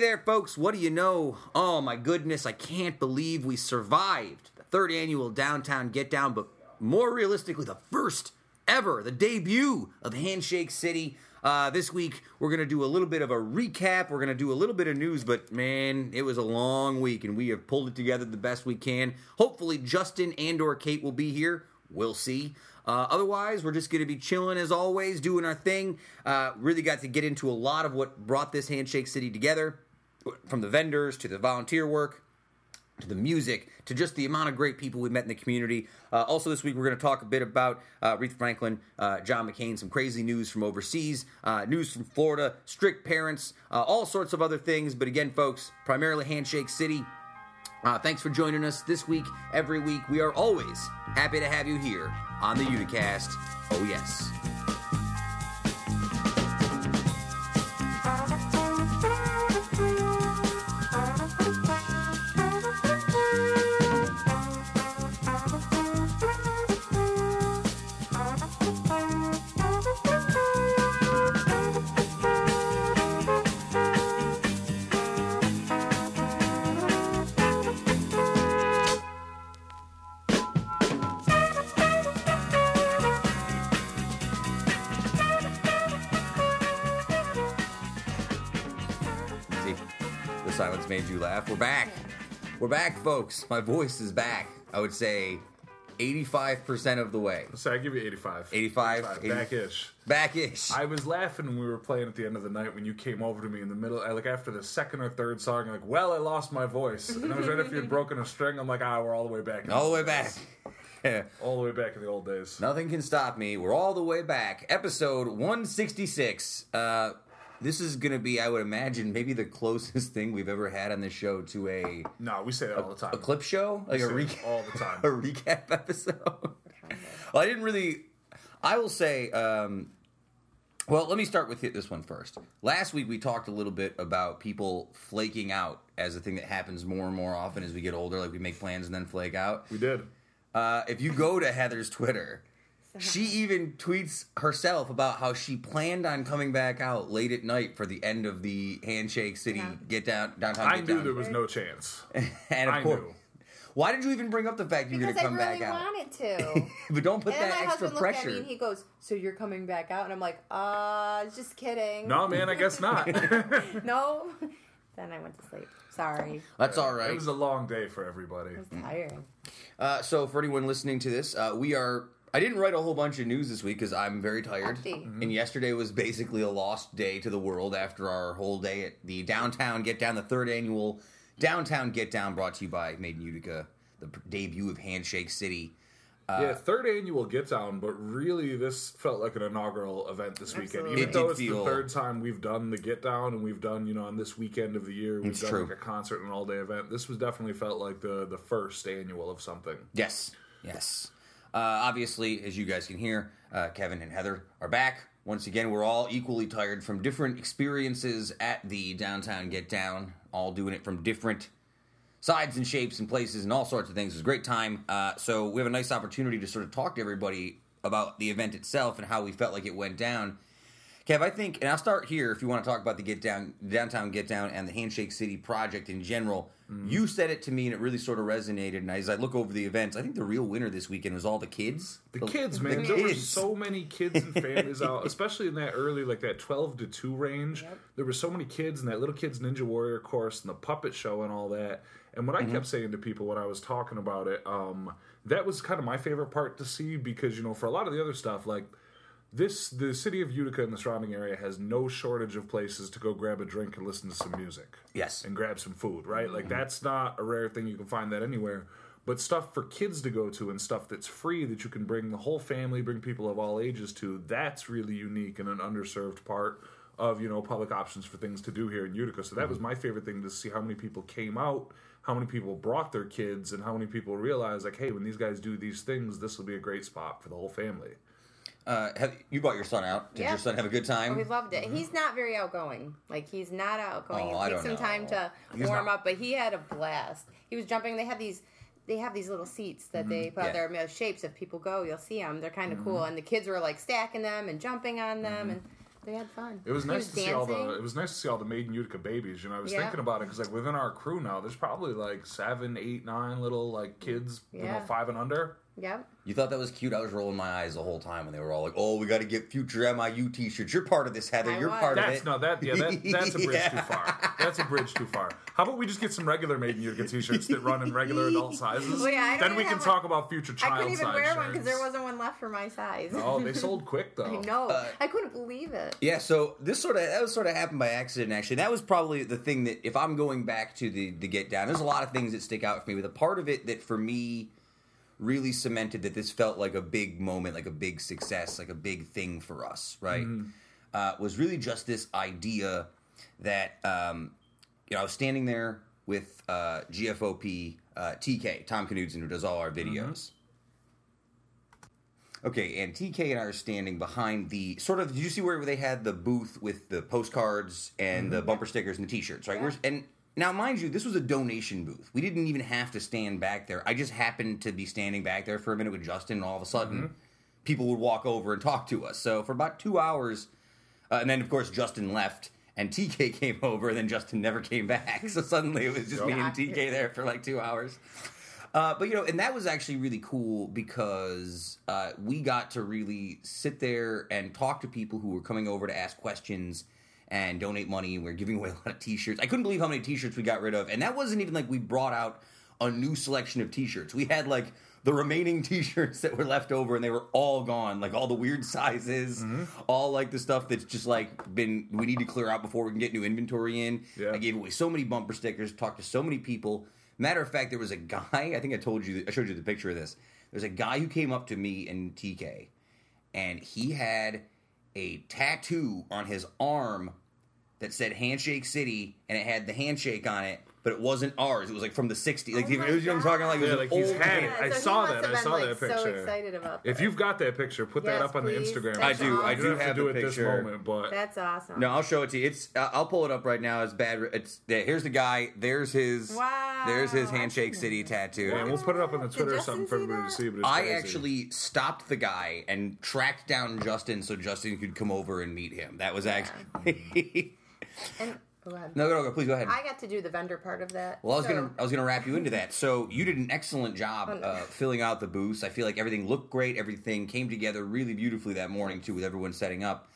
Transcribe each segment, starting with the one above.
There, folks. What do you know? Oh, my goodness. I can't believe we survived the third annual Downtown Get Down, but more realistically, the first ever, the debut of Handshake City. Uh, this week, we're going to do a little bit of a recap. We're going to do a little bit of news, but man, it was a long week, and we have pulled it together the best we can. Hopefully, Justin and or Kate will be here. We'll see. Uh, otherwise, we're just going to be chilling as always, doing our thing. Uh, really got to get into a lot of what brought this Handshake City together, from the vendors to the volunteer work to the music to just the amount of great people we met in the community. Uh, also, this week we're going to talk a bit about uh, Franklin, uh, John McCain, some crazy news from overseas, uh, news from Florida, strict parents, uh, all sorts of other things. But again, folks, primarily Handshake City. Uh, thanks for joining us this week, every week. We are always happy to have you here on the Uticast. Oh, yes. We're back. We're back, folks. My voice is back. I would say 85% of the way. So I give you 85. 85, 80 Back-ish. Back-ish. I was laughing when we were playing at the end of the night when you came over to me in the middle. I, like after the second or third song, I'm like, well, I lost my voice. And I was right after you'd broken a string. I'm like, ah, we're all the way back. All the way back. All the way back in the old days. Nothing can stop me. We're all the way back. Episode 166. Uh, this is going to be, I would imagine, maybe the closest thing we've ever had on this show to a, No, we say that all the time. a clip show, like a say it recap, all the time. a recap episode. well, I didn't really. I will say. Um, well, let me start with this one first. Last week we talked a little bit about people flaking out as a thing that happens more and more often as we get older. Like we make plans and then flake out. We did. Uh, if you go to Heather's Twitter, she even tweets herself about how she planned on coming back out late at night for the end of the Handshake City Yeah. Get Down downtown. I Get knew down. there was no chance. and of I course, knew. why did you even bring up the fact you were going to come really back out? Because I wanted to. but don't put and that my extra husband pressure. at me and he goes, "So you're coming back out?" And I'm like, "Uh, just kidding." No, man, I guess not. No. then I went to sleep. Sorry. That's all right. It was a long day for everybody. It was tiring. Uh, so for anyone listening to this, uh, we are. I didn't write a whole bunch of news this week because I'm very tired. Empty. And yesterday was basically a lost day to the world after our whole day at the downtown Get Down, the third annual downtown Get Down, brought to you by Made in Utica, the p- debut of Handshake City. Uh, yeah, third annual Get Down, but really this felt like an inaugural event this weekend. Even It though it's feel- the third time we've done the Get Down and we've done, you know, on this weekend of the year, we've It's done true. like a concert and an all day event. This was definitely felt like the the first annual of something. Yes, yes. Uh, obviously, as you guys can hear, uh, Kevin and Heather are back. Once again, we're all equally tired from different experiences at the downtown Get Down, all doing it from different sides and shapes and places and all sorts of things. It was a great time. Uh, so we have a nice opportunity to sort of talk to everybody about the event itself and how we felt like it went down. Kev, I think, and I'll start here if you want to talk about the Get Down, Downtown Get Down, and the Handshake City project in general. You said it to me, and it really sort of resonated. And as I look over the events, I think the real winner this weekend was all the kids. The kids, man, The there were so many kids and families out, especially in that early, like that twelve to two range. Yep. There were so many kids and that little kids Ninja Warrior course and the puppet show and all that. And what I Mm-hmm. kept saying to people when I was talking about it, um, that was kind of my favorite part to see because you know for a lot of the other stuff, like this, the city of Utica and the surrounding area has no shortage of places to go grab a drink and listen to some music Yes. and grab some food, right? Mm-hmm. Like that's not a rare thing. You can find that anywhere. But stuff for kids to go to and stuff that's free that you can bring the whole family, bring people of all ages to, that's really unique and an underserved part of, you know, public options for things to do here in Utica. So that Mm-hmm. was my favorite thing to see how many people came out, how many people brought their kids, and how many people realized like, hey, when these guys do these things, this will be a great spot for the whole family. Uh, have, you brought your son out. Did Yeah. your son have a good time? We loved it. He's not very outgoing. Like he's not outgoing. Oh, it takes don't some time to He's warm not. up, but he had a blast. He was jumping. They had these. They have these little seats that they put out Yeah. there, uh, shapes. If people go, you'll see them. They're kind of cool. And the kids were like stacking them and jumping on them, and They had fun. It was He nice to see all the. dancing. It was nice to see all the Made in Utica babies. You know, I was Yeah. thinking about it because like within our crew now, there's probably like seven, eight, nine little like kids, you know, five and under. Yep. You thought that was cute? I was rolling my eyes the whole time when they were all like, "Oh, we got to get future MIU T-shirts." You're part of this, Heather. I You're was. part of That's it. no that yeah that, that's a bridge Yeah. too far. That's a bridge too far. How about we just get some regular Made in Utica T-shirts that run in regular adult sizes? Well, yeah, then we can have talk about future child I couldn't even size wear one because there wasn't one left for my size. Oh, they sold quick though. I know. Uh, I couldn't believe it. Yeah, so this sort of that was sort of happened by accident. Actually, that was probably the thing that if I'm going back to the the get down, there's a lot of things that stick out for me. But the part of it that for me really cemented that this felt like a big moment, like a big success, like a big thing for us, right? Uh, was really just this idea that um, you know I was standing there with uh, GFOP uh, TK Tom Knudsen, who does all our videos. Okay, and TK and I are standing behind the sort of. Did you see where they had the booth with the postcards and the bumper stickers and the T-shirts, right? We're, and now, mind you, this was a donation booth. We didn't even have to stand back there. I just happened to be standing back there for a minute with Justin, and all of a sudden, people would walk over and talk to us. So for about two hours, uh, and then of course Justin left. And TK came over, and then Justin never came back. So suddenly it was just me and TK there for like two hours. Uh, but you know, and that was actually really cool because uh, we got to really sit there and talk to people who were coming over to ask questions and donate money. And we are giving away a lot of T-shirts. I couldn't believe how many T-shirts we got rid of, and that wasn't even like we brought out a new selection of T-shirts. We had like the remaining T-shirts that were left over, and they were all gone. Like all the weird sizes, mm-hmm. all like the stuff that's just like been we need to clear out before we can get new inventory in. Yeah. I gave away so many bumper stickers, talked to so many people. Matter of fact, there was a guy. I think I told you. I showed you the picture of this. There's a guy who came up to me and TK, and he had a tattoo on his arm that said "Handshake City," and it had the handshake on it, but it wasn't ours. It was like from the '60s. Like Oh you my know what I'm talking like. It was Yeah, an like he's old had tattoo. it. I so saw that. I saw been, that like, picture. So excited about that. If you've got that picture, put that up on the please. Instagram. I do, I do don't have, have to do the it this picture. moment, but That's awesome. No, I'll show it to you. It's uh, I'll pull it up right now. It's bad. It's yeah, here's the guy. There's his. Wow. There's his Handshake City tattoo. yeah, we'll put it up on the Twitter or something for everybody to see. But it's I actually stopped the guy and tracked down Justin so Justin could come over and meet him. That was actually. And go ahead. no, go, go, please go ahead. I got to do the vendor part of that. Well, I was so- gonna I was gonna wrap you into that. So you did an excellent job Oh, uh, filling out the booths. I feel like everything looked great. Everything came together really beautifully that morning too, with everyone setting up.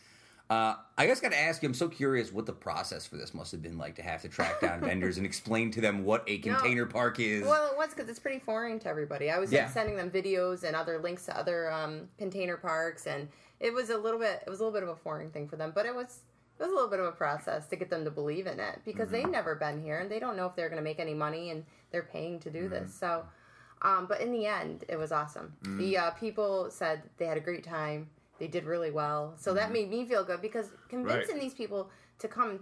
Uh, I just got to ask you. I'm so curious what the process for this must have been like to have to track down vendors and explain to them what a container park is. Well, it was because it's pretty foreign to everybody. I was Yeah. like, sending them videos and other links to other um, container parks, and it was a little bit. It was a little bit of a foreign thing for them, but it was. It was a little bit of a process to get them to believe in it because they've never been here and they don't know if they're going to make any money and they're paying to do this. So, um, but in the end, it was awesome. The uh, people said they had a great time. They did really well. So that made me feel good because convincing these people to come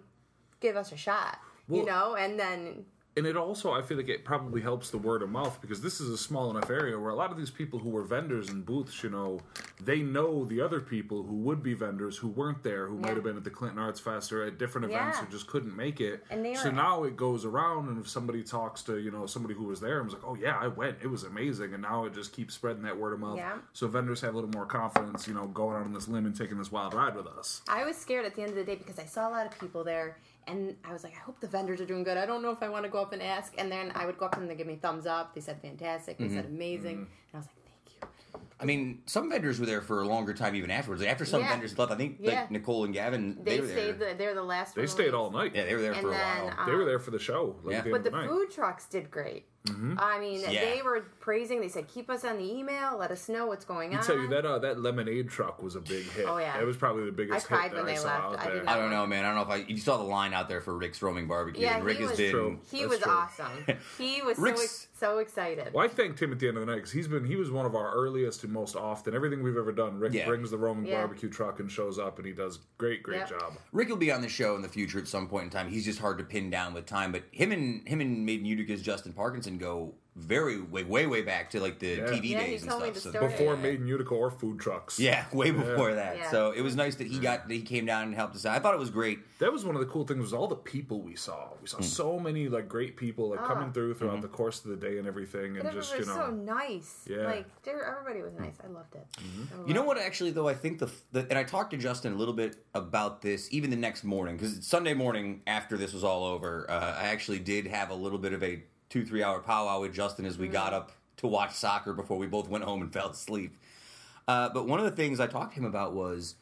give us a shot, you know, and then and it also I feel like it probably helps the word of mouth because this is a small enough area where a lot of these people who were vendors in booths, you know, they know the other people who would be vendors who weren't there, who might have been at the Clinton Arts Fest or at different events Yeah. who just couldn't make it. And they so now it goes around, and if somebody talks to you know somebody who was there and was like, "Oh yeah, I went, it was amazing," and now it just keeps spreading that word of mouth. Yeah. So vendors have a little more confidence, you know, going out on this limb and taking this wild ride with us. I was scared at the end of the day because I saw a lot of people there, and I was like, I hope the vendors are doing good. I don't know if I want to go up and ask. And then I would go up and they give me thumbs up. They said fantastic. They Mm-hmm. said amazing. And I was like, thank you. I mean, some vendors were there for a longer time even afterwards. After some Yeah. vendors left, I think Yeah. like Nicole and Gavin, they, They, were stayed. there. The, they're the last. They one stayed all night. yeah, they were there And for a while. um, They were there for the show. Like, Yeah. the But the the night. food trucks did great. Mm-hmm. I mean, Yeah. they were praising. They said, "Keep us on the email. Let us know what's going on. I on." tell you that uh, that lemonade truck was a big hit. Oh, yeah. it was probably the biggest I cried hit when I they saw left. I did there. not- I don't know, man. I don't know if I. You saw the line out there for Rick's Roaming Barbecue, Yeah, and Rick he has was- been. True. He That's was true. awesome. He was so Rick's- ex- so excited. Well, I thanked him at the end of the night because he's been he was one of our earliest and most often. Everything we've ever done, Rick Yeah. brings the roaming Yeah. barbecue truck and shows up, and he does great, great Yep. job. Rick will be on the show in the future at some point in time. He's just hard to pin down with time. But him and him and Made in Utica's Justin Parkinson go very way way way back to like the Yeah. TV Yeah, days and stuff. So- Before Yeah. in Utica or food trucks. yeah, way before that. Yeah. So it was nice that he got that he came down and helped us out. I thought it was great. That was one of the cool things was all the people we saw. We saw mm. so many like great people like coming ah. through throughout mm-hmm. the course of the day and everything, and But just you was know. so nice. Yeah. Like everybody was nice. I loved it. Mm-hmm. I You know what? Actually, though, I think the, the and I talked to Justin a little bit about this even the next morning because Sunday morning after this was all over, uh, I actually did have a little bit of a two three hour powwow with Justin as we got up to watch soccer before we both went home and fell asleep. Uh, but one of the things I talked to him about was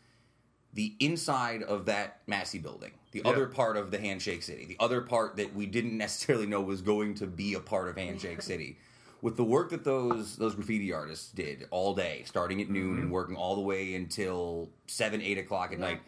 the inside of that Massey building, the Yeah. other part of the Handshake City, the other part that we didn't necessarily know was going to be a part of Handshake City. With the work that those those graffiti artists did all day, starting at noon and working all the way until seven, eight o'clock at Yeah. night,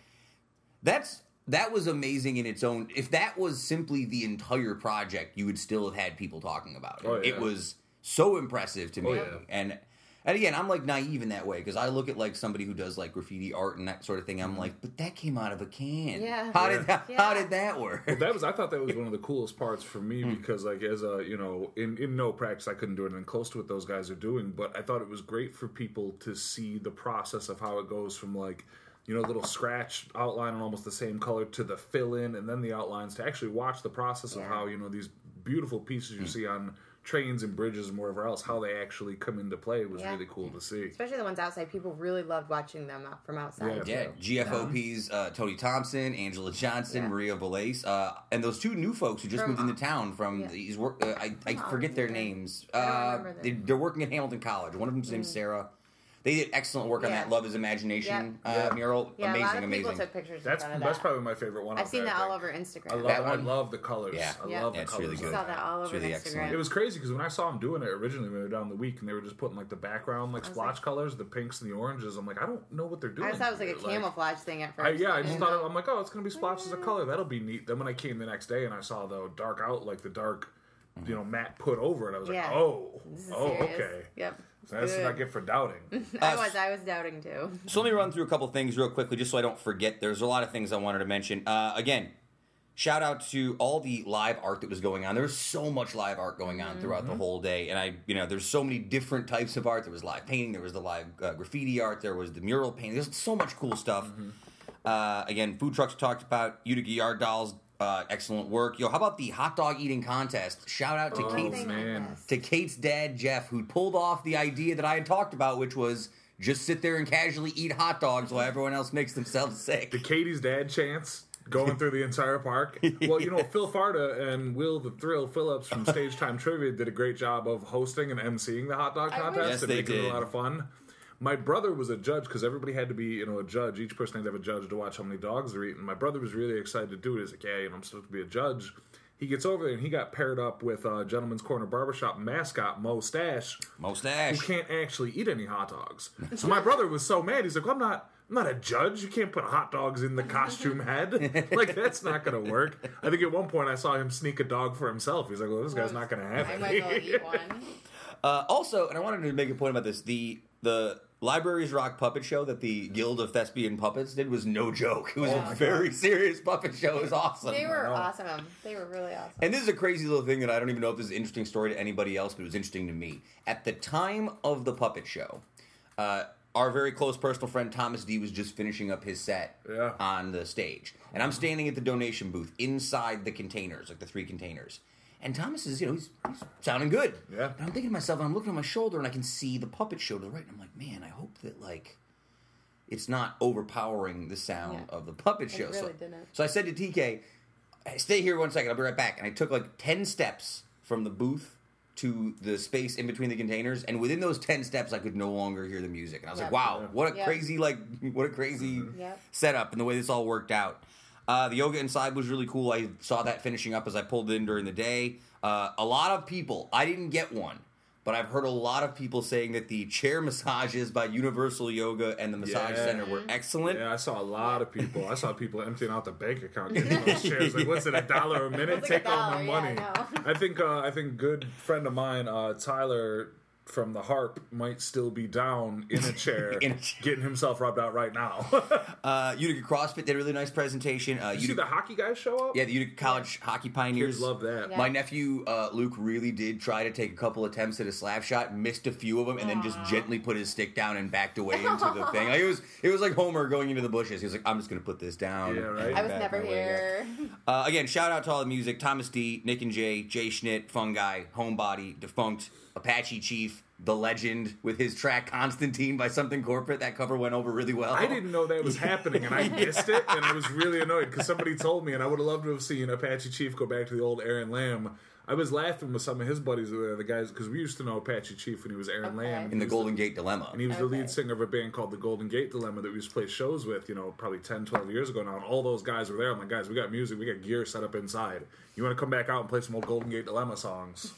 that's that was amazing in its own. If that was simply the entire project, you would still have had people talking about it. Oh, yeah. It was so impressive to me, Oh, yeah. and and again, I'm like naive in that way because I look at like somebody who does like graffiti art and that sort of thing. I'm like, but that came out of a can. Yeah. How did that? Yeah. How did that work? Well, that was I thought that was one of the coolest parts for me Hmm. because like as a you know in in no practice I couldn't do anything close to what those guys are doing, but I thought it was great for people to see the process of how it goes from like you know little scratch outline and almost the same color to the fill in and then the outlines to actually watch the process of how you know these beautiful pieces you see on trains and bridges and wherever else how they actually come into play was Yeah. really cool to see. Especially the ones outside. People really loved watching them out from outside. Yeah. too. Yeah, GFOP's uh, Tony Thompson, Angela Johnson, Yeah. Maria Valais, uh, and those two new folks who just From- moved into town from Yeah. these work. Uh, I, I forget their yeah. names. I don't Uh, remember they, them. they're working at Hamilton College. One of them's named Sarah. They did excellent work on Yeah. that Love Is Imagination Yeah. uh, Yeah. mural. Yeah, amazing, a lot of amazing. people took pictures in That's front of that's that. probably my favorite one. I've out seen there, that all think. over Instagram. I love, That I love the colors. Yeah. I Yeah. love Yeah, the it's colors. really I good. saw that all It's over really Instagram. excellent. It was crazy because when I saw them doing it originally when they were down the week and they were just putting like the background like was splotch like- colors, the pinks and the oranges. I'm like, I don't know what they're doing. I thought it was like a here. camouflage thing at first. I, yeah, I just thought I'm like, oh, it's gonna be splotches of color. That'll be neat. Then when I came the next day and I saw the dark out, like the dark, you know, matte put over it, I was Yeah. like, oh, This is oh, serious. okay. Yep. That's Good. I get for doubting. I was. I was doubting too. So let me run through a couple things real quickly, just so I don't forget. There's a lot of things I wanted to mention. Uh, again, shout out to all the live art that was going on. There was so much live art going on throughout the whole day, and I, you know, there's so many different types of art. There was live painting, there was the live uh, graffiti art, there was the mural painting. There's so much cool stuff. Uh, again, food trucks talked about Utica Yard Dolls. Uh, excellent work. Yo, how about the hot dog eating contest? Shout out to Oh, Kate's man. to Kate's dad, Jeff, who pulled off the idea that I had talked about, which was just sit there and casually eat hot dogs while everyone else makes themselves sick. The Katie's dad chance going through the entire park. Well, you know, Phil Farda and Will the Thrill Phillips from Stage Time Trivia did a great job of hosting and emceeing the hot dog contest Yes, and they making it a lot of fun. My brother was a judge because everybody had to be, you know, a judge. Each person had to have a judge to watch how many dogs they're eating. My brother was really excited to do it. He's like, "Yeah, you know, I'm supposed to be a judge." He gets over there and he got paired up with uh, Gentleman's Corner Barbershop mascot Mo Stash, who Mustache. can't actually eat any hot dogs. So my brother was so mad. He's like, well, "I'm not, I'm not a judge. You can't put hot dogs in the costume head. like that's not gonna work." I think at one point I saw him sneak a dog for himself. He's like, "Well, this guy's not gonna have I it." might as well eat one. Uh, also, and I wanted to make a point about this: the the Libraries Rock puppet show that the Guild of Thespian Puppets did was no joke. It was Oh a my very serious puppet show. It was awesome. They were awesome. They were really awesome. And this is a crazy little thing that I don't even know if this is an interesting story to anybody else, but it was interesting to me. At the time of the puppet show, uh, our very close personal friend Thomas D was just finishing up his set Yeah. on the stage. And I'm standing at the donation booth inside the containers, like the three containers. And Thomas is, you know, he's, he's sounding good. Yeah. And I'm thinking to myself, and I'm looking at my shoulder, and I can see the puppet show to the right. And I'm like, man, I hope that, like, it's not overpowering the sound Yeah. of the puppet It show. so, really didn't. so I said to TK, stay here one second. I'll be right back. And I took like 10 steps from the booth to the space in between the containers. And within those 10 steps, I could no longer hear the music. And I was like, wow, what a Yep. crazy, like, what a crazy Yep. setup and the way this all worked out. Uh, the yoga inside was really cool. I saw that finishing up as I pulled in during the day. Uh, a lot of people, I didn't get one, but I've heard a lot of people saying that the chair massages by Universal Yoga and the Massage Yeah. Center were excellent. Yeah, I saw a lot of people. I saw people emptying out the bank account, getting those chairs. Like, what's it, a dollar a minute? Like Take a all my dollar, yeah, money. I. I think, uh, I think, good friend of mine, uh, Tyler from the harp might still be down in a chair, In a chair. getting himself rubbed out right now. Uh, Utica CrossFit did a really nice presentation. Uh, you see Utica, the hockey guys show up? yeah, the Utica College Hockey Pioneers. Kids love that. Yeah. My nephew uh, Luke really did try to take a couple attempts at a slap shot, missed a few of them, and then just gently put his stick down and backed away into the thing. Like, it was it was like Homer going into the bushes. He was like, "I'm just gonna put this down." Yeah, right. I was never my way back. here. Uh, again, shout out to all the music: Thomas D, Nick and Jay, Jay Schnitt, Fungi, Homebody, Defunct, Apache Chief, The Legend with his track "Konstantine" by Something Corporate. That cover went over really well. I didn't know that was happening, and I missed it, and I was really annoyed because somebody told me, and I would have loved to have seen Apache Chief go back to the old Aaron Lamb. I was laughing with some of his buddies there, the guys, because we used to know Apache Chief when he was Aaron Okay. Lamb. in the He was Golden Gate Dilemma. And he was the lead singer of a band called the Golden Gate Dilemma that we used to play shows with, you know, probably 10, 12 years ago now. And all those guys were there. I'm like, guys, we got music, we got gear set up inside. You want to come back out and play some old Golden Gate Dilemma songs?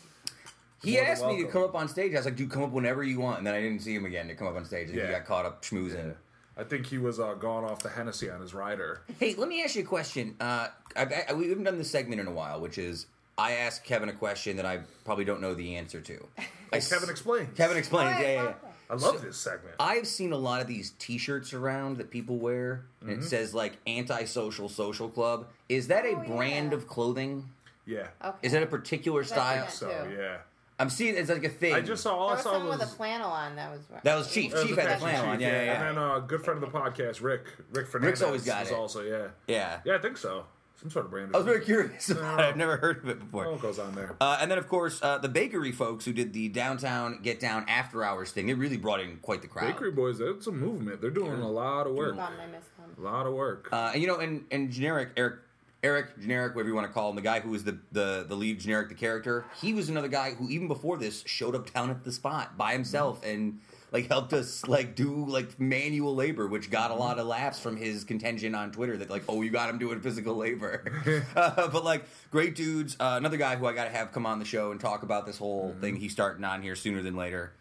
He More than asked me to come up on stage. I was like, "Dude, come up whenever you want." And then I didn't see him again to come up on stage. and He got caught up schmoozing. I think he was uh, gone off the Hennessy on his rider. Hey, let me ask you a question. Uh, I've, I, we haven't done this segment in a while, which is I ask Kevin a question that I probably don't know the answer to. I Oh, Kevin explains. Kevin explains. Oh, Yeah, yeah, yeah. I love this segment. I've seen a lot of these T-shirts around that people wear, and Mm-hmm. it says like "anti-social social club." Is that a Oh, yeah. brand of clothing? yeah. Okay. Is that a particular That's style? okay. So, too. yeah. I'm seeing it's like a thing. I just saw, all There I was saw someone was. with a flannel on. That was That was Chief. that was Chief had a Apache flannel on. Yeah, yeah, yeah. And then a uh, good friend of the podcast, Rick. Rick Fernandez. Rick's always got was it. also, yeah. yeah. Yeah, I think so. Some sort of brand. I was very curious about it. I've never heard of it before. What goes on there? Uh, and then, of course, uh, the bakery folks who did the downtown get down after hours thing, they really brought in quite the crowd. Bakery Boys, it's a movement. They're doing a lot of work. I missed them. A lot of work. Uh, and you know, and and generic Eric, Eric generic, whatever you want to call him, the guy who was the the the lead generic, the character. He was another guy who even before this showed up down at the spot by himself and like helped us like do like manual labor, which got a lot of laughs from his contingent on Twitter that like, oh, you got him doing physical labor. uh, but like, great dudes. Uh, another guy who I got to have come on the show and talk about this whole thing he's starting on here sooner than later.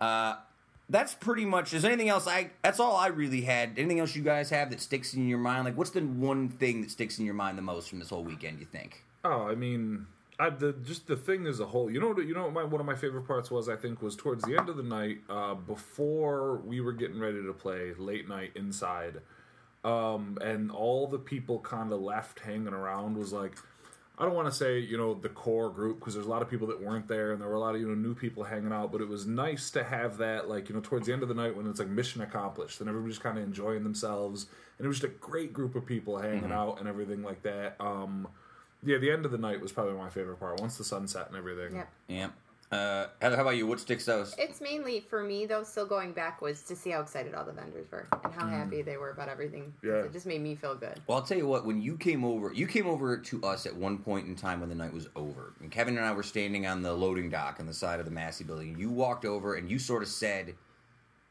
Uh, that's pretty much. Is anything else? I that's all I really had. Anything else you guys have that sticks in your mind? Like, what's the one thing that sticks in your mind the most from this whole weekend? You think? Oh, I mean, I, the just the thing as a whole. You know, what- you know, what my, one of my favorite parts was I think was towards the end of the night, uh, before we were getting ready to play late night inside, um, and all the people kind of left hanging around was like. I don't want to say you know the core group because there's a lot of people that weren't there and there were a lot of you know new people hanging out, but it was nice to have that like you know towards the end of the night when it's like mission accomplished and everybody's kind of enjoying themselves and it was just a great group of people hanging out and everything like that. Um, yeah, the end of the night was probably my favorite part. Once the sun set and everything. Yep. Yeah. Uh, Heather, how about you? What sticks out? It's mainly for me though. Still going back was to see how excited all the vendors were and how happy they were about everything. Yeah. It just made me feel good. Well, I'll tell you what. When you came over, you came over to us at one point in time when the night was over, and Kevin and I were standing on the loading dock on the side of the Massey building. You walked over and you sort of said,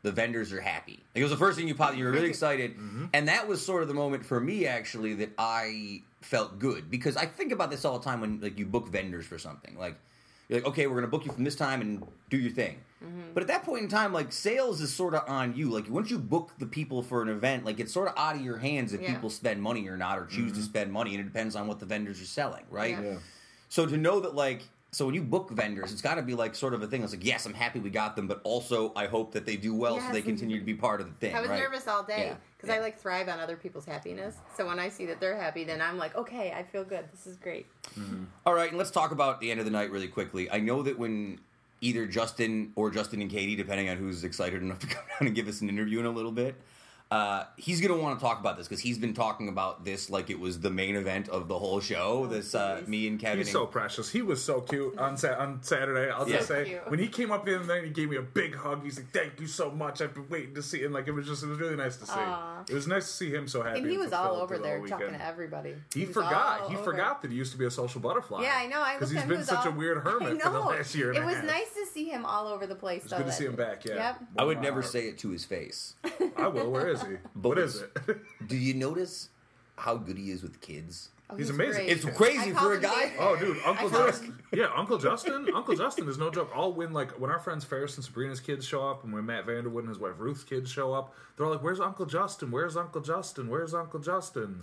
"The vendors are happy." Like, it was the first thing you popped. You were really excited, and that was sort of the moment for me actually that I felt good because I think about this all the time when like you book vendors for something like. You're like, okay, we're gonna book you from this time and do your thing. Mm-hmm. But at that point in time, like sales is sort of on you. Like once you book the people for an event, like it's sort of out of your hands if Yeah. people spend money or not, or choose to mm-hmm. spend money, and it depends on what the vendors are selling, right? Yeah. Yeah. So to know that, like, so when you book vendors, it's got to be like sort of a thing. It's like, yes, I'm happy we got them, but also I hope that they do well, so they continue to be part of the thing. I was right? nervous all day Yeah. Because Yeah. I like thrive on other people's happiness. So when I see that they're happy, then I'm like, okay, I feel good. This is great. Mm-hmm. All right, and let's talk about the end of the night really quickly. I know that when either Justin or Justin and Katie, depending on who's excited enough to come down and give us an interview in a little bit, uh, he's going to want to talk about this because he's been talking about this like it was the main event of the whole show. This uh, me and Kevin. He's so precious. He was so cute on sa- on Saturday. I'll Yeah. just say Cute. when he came up the other night, he gave me a big hug. He's like, "Thank you so much. I've been waiting to see." And like it was just, it was really nice to see. Aw. It was nice to see him so happy. And he was all fulfilled over through the there whole talking weekend. to everybody. He was forgot. He over. forgot that he used to be a social butterfly. Yeah, I know. I because looked he's at him, been he was such a weird I hermit for the know. last year and It a was half. nice to see him all over the place. It's good to see him back. Yeah, Yep. I would never say it to his face. I will. Where is he? what was- is it? Do you notice how good he is with kids? Oh, He's amazing. great. It's crazy for a guy. Dave Oh, dude, Uncle Justin. him- Yeah, Uncle Justin. Uncle Justin is no joke. All when like when our friends Ferris and Sabrina's kids show up, and when Matt Vanderwood and his wife Ruth's kids show up, they're all like, "Where's Uncle Justin? Where's Uncle Justin? Where's Uncle Justin?"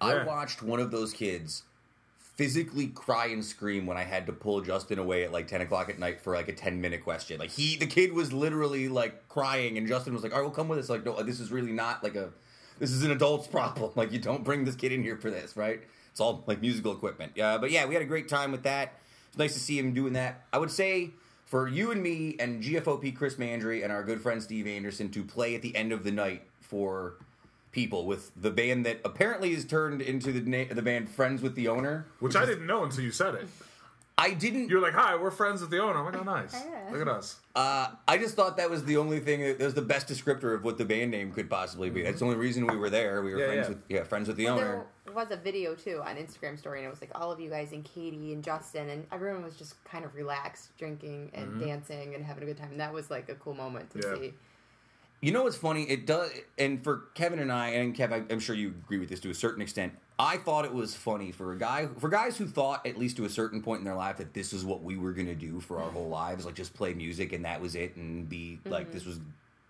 I watched one of those kids physically cry and scream when I had to pull Justin away at like ten o'clock at night for like a ten minute question. Like he, the kid was literally like crying, and Justin was like, "All right, well, come with us." Like, no, uh, this is really not like a, this is an adult's problem. Like, you don't bring this kid in here for this, right? It's all like musical equipment. Yeah, but yeah, we had a great time with that. It's nice to see him doing that. I would say for you and me and GFOP Chris Mandry and our good friend Steve Anderson to play at the end of the night for people with the band that apparently is turned into the na- the band Friends with the Owner, Which I didn't know until you said it. I didn't. You're like, "Hi, we're friends with the owner." I'm like, "Oh, nice. Look at us." Uh, I just thought that was the only thing that, that was the best descriptor of what the band name could possibly be. That's the only reason we were there. We were Yeah, friends yeah. with yeah friends with the owner. There was a video too on Instagram story, and it was like all of you guys and Katie and Justin, and everyone was just kind of relaxed, drinking and dancing and having a good time. And that was like a cool moment to Yeah. see. You know what's funny? It does, and for Kevin and I, and Kev, I- I'm sure you agree with this to a certain extent. I thought it was funny for a guy, for guys who thought at least to a certain point in their life that this is what we were gonna do for our whole lives, like just play music and that was it, and be like mm-hmm. this was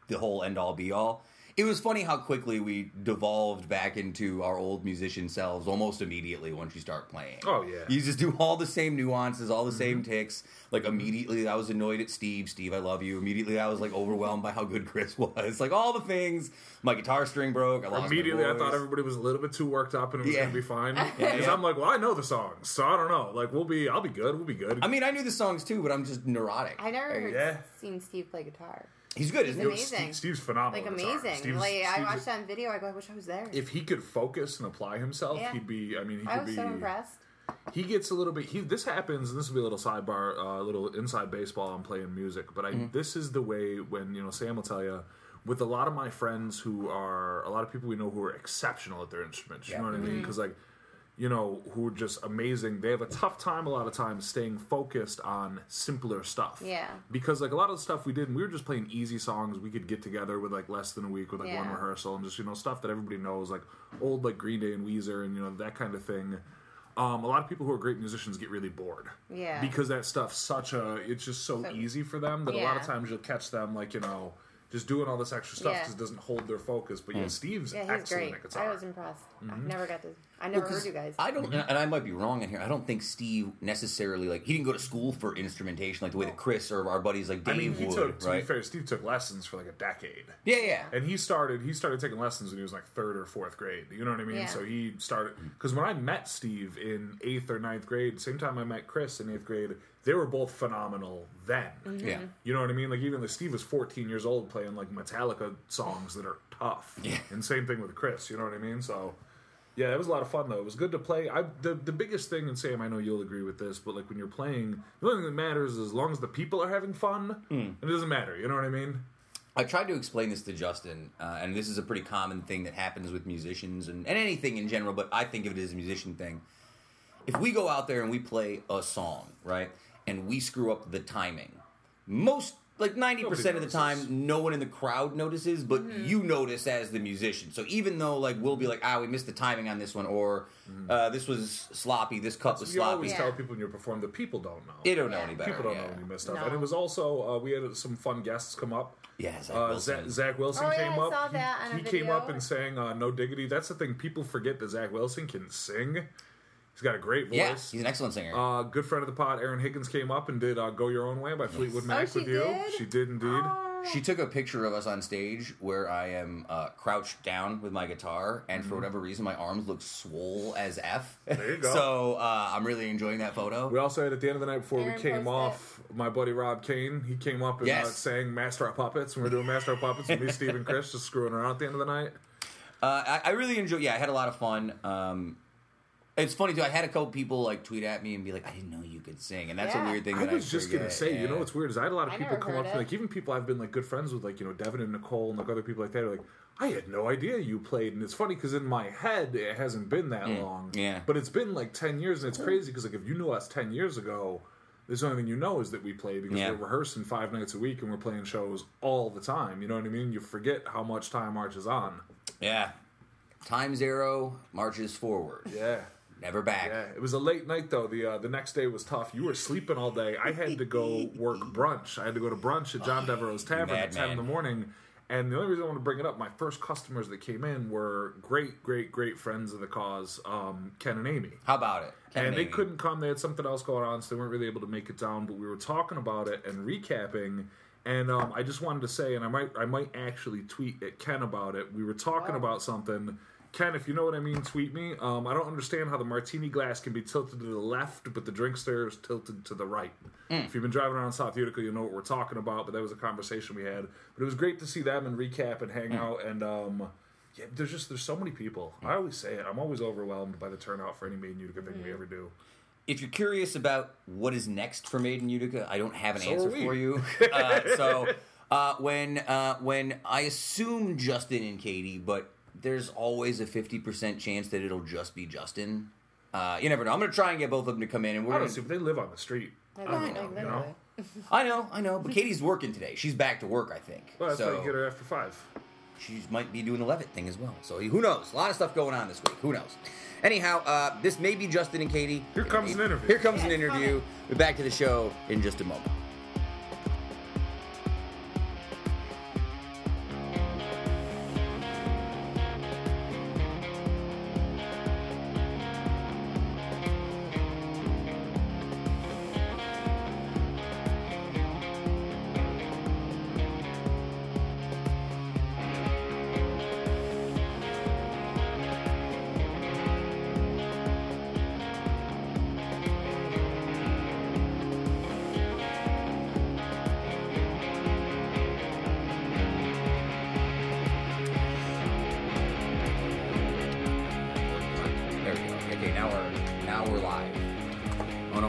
the whole end all be all. It was funny how quickly we devolved back into our old musician selves almost immediately once you start playing. Oh, yeah. you just do all the same nuances, all the same mm-hmm. ticks. Like immediately, I was annoyed at Steve. Steve, I love you. Immediately, I was like overwhelmed by how good Chris was. Like all the things. My guitar string broke. I lost my Immediately, I thought everybody was a little bit too worked up and it was Yeah. gonna be fine. Because yeah. I'm like, well, I know the songs, so I don't know. Like, we'll be, I'll be good. We'll be good. I mean, I knew the songs too, but I'm just neurotic. I never heard, Yeah. seen Steve play guitar. He's good, isn't He's he? amazing. Steve, Steve's phenomenal. Like guitar. amazing. Steve's- like I Steve's- watched that on video. I go, I wish I was there. If he could focus and apply himself, Yeah. he'd be. I mean, he I could was be. so impressed. he gets a little bit he this happens and this will be a little sidebar a little inside baseball i'm playing music but i Mm-hmm. this is the way when you know sam will tell you with a lot of my friends who are a lot of people we know who are exceptional at their instruments you Yeah. know what i mean because like you know who are just amazing they have a tough time a lot of times staying focused on simpler stuff Yeah. because like a lot of the stuff we did we were just playing easy songs we could get together with like less than a week with like one rehearsal and just you know stuff that everybody knows like old like green day and weezer and you know that kind of thing um, a lot of people who are great musicians get really bored. Yeah. Because that stuff's such a, it's just so So- easy for them that a lot of times you'll catch them like, you know, just doing all this extra stuff Yeah. because it doesn't hold their focus. But yeah, Steve's Yeah, he's excellent great. at guitar. Mm-hmm. I was impressed. I never got to. I never Well, 'cause heard you guys. I don't, mm-hmm. and I might be wrong in here. I don't think Steve necessarily like he didn't go to school for instrumentation like the way that Chris or our buddies like I mean, he would, took, to right? be fair, Steve took lessons for like a decade. Yeah, yeah. And he started he started taking lessons when he was like third or fourth grade. You know what I mean? Yeah. So he started because when I met Steve in eighth or ninth grade, same time I met Chris in eighth grade, they were both phenomenal then. Mm-hmm. Yeah. You know what I mean? Like even like Steve was 14 years old playing like Metallica songs that are tough. Yeah. And same thing with Chris. You know what I mean? So. Yeah, it was a lot of fun though. It was good to play. I the, the biggest thing, and Sam, I know you'll agree with this, but like when you're playing, the only thing that matters is as long as the people are having fun, Hmm. it doesn't matter. You know what I mean? I tried to explain this to Justin, uh, and this is a pretty common thing that happens with musicians and, and anything in general, but I think of it as a musician thing. If we go out there and we play a song, right, and we screw up the timing, most, like 90% of the notices. time, no one in the crowd notices, but you notice as the musician. So even though, like, we'll be like, ah, we missed the timing on this one, or uh, this was sloppy, this cut was You sloppy. always Yeah. tell people when you perform that people don't know. They don't know Yeah. any better. people don't yeah. know when you missed stuff. No. And it was also uh, we had some fun guests come up. Yeah, Zack Uh, Wilson. Zack, Zack Wilson Oh, yeah, came I up. saw he on a he came up and sang uh, "No Diggity." That's the thing. People forget that Zack Wilson can sing. He's got a great voice. Yeah, he's an excellent singer. Uh, good friend of the pod, Aaron Higgins, came up and did uh, "Go Your Own Way" by Fleetwood Mac Oh, she with you. did? She did indeed. Oh. She took a picture of us on stage where I am uh, crouched down with my guitar, and for whatever reason, my arms look swole as f. Mm-hmm. There you go. so uh, I'm really enjoying that photo. We also had at the end of the night before Aaron we came posted off, my buddy Rob Kane. He came up and uh, Yes. sang "Master of Puppets." And we are doing "Master of Puppets" with me, Steve, and Chris, just screwing around at the end of the night. Uh, I, I really enjoy. Yeah, I had a lot of fun. Um, it's funny too. I had a couple people like tweet at me and be like, "I didn't know you could sing," and that's Yeah. a weird thing. I that was just forget. gonna say, you know what's weird is I had a lot of I people come up to me, like even people I've been like good friends with, like you know Devin and Nicole and like other people like that. Are like, I had no idea you played, and it's funny because in my head it hasn't been that long. Mm, yeah. but it's been like ten years, and it's crazy because like if you knew us ten years ago. The only thing you know is that we play because Yeah. we're rehearsing five nights a week and we're playing shows all the time. You know what I mean? You forget how much time marches on. Yeah, time zero marches forward, Yeah. Never back. Yeah, it was a late night though. The uh, the next day was tough. You were sleeping all day. I had to go work brunch. I had to go to brunch at John Devereaux's Tavern at ten in the morning, And the only reason I want to bring it up, my first customers that came in were great, great, great friends of the cause, um, Ken and Amy. How about it? Ken and they Amy. couldn't come. They had something else going on, so they weren't really able to make it down. But we were talking about it and recapping. And um, I just wanted to say, and I might, I might actually tweet at Ken about it. We were talking about something. Ken, if you know what I mean, tweet me. Um, I don't understand how the martini glass can be tilted to the left, but the drink stir is tilted to the right. If you've been driving around South Utica, you know what we're talking about. But that was a conversation we had. But it was great to see them and recap and hang out. And um, yeah, there's just there's so many people. I always say it. I'm always overwhelmed by the turnout for any Made in Utica thing we ever do. if you're curious about what is next for Made in Utica, I don't have an So answer for you. Uh, so uh, when uh, when I assume Justin and Katie, but there's always a fifty percent chance that it'll just be Justin. Uh, you never know. I'm gonna try and get both of them to come in, and we're gonna. see, but they live on the street. I I don't know, know, you know? I know, I know, but Katie's working today. She's back to work, I think. Well, that's so why you get her after five. she might be doing the Levitt thing as well. So who knows? A lot of stuff going on this week. Who knows? Anyhow, uh, this may be Justin and Katie. Here comes an interview. Here comes an interview. We're back to the show in just a moment.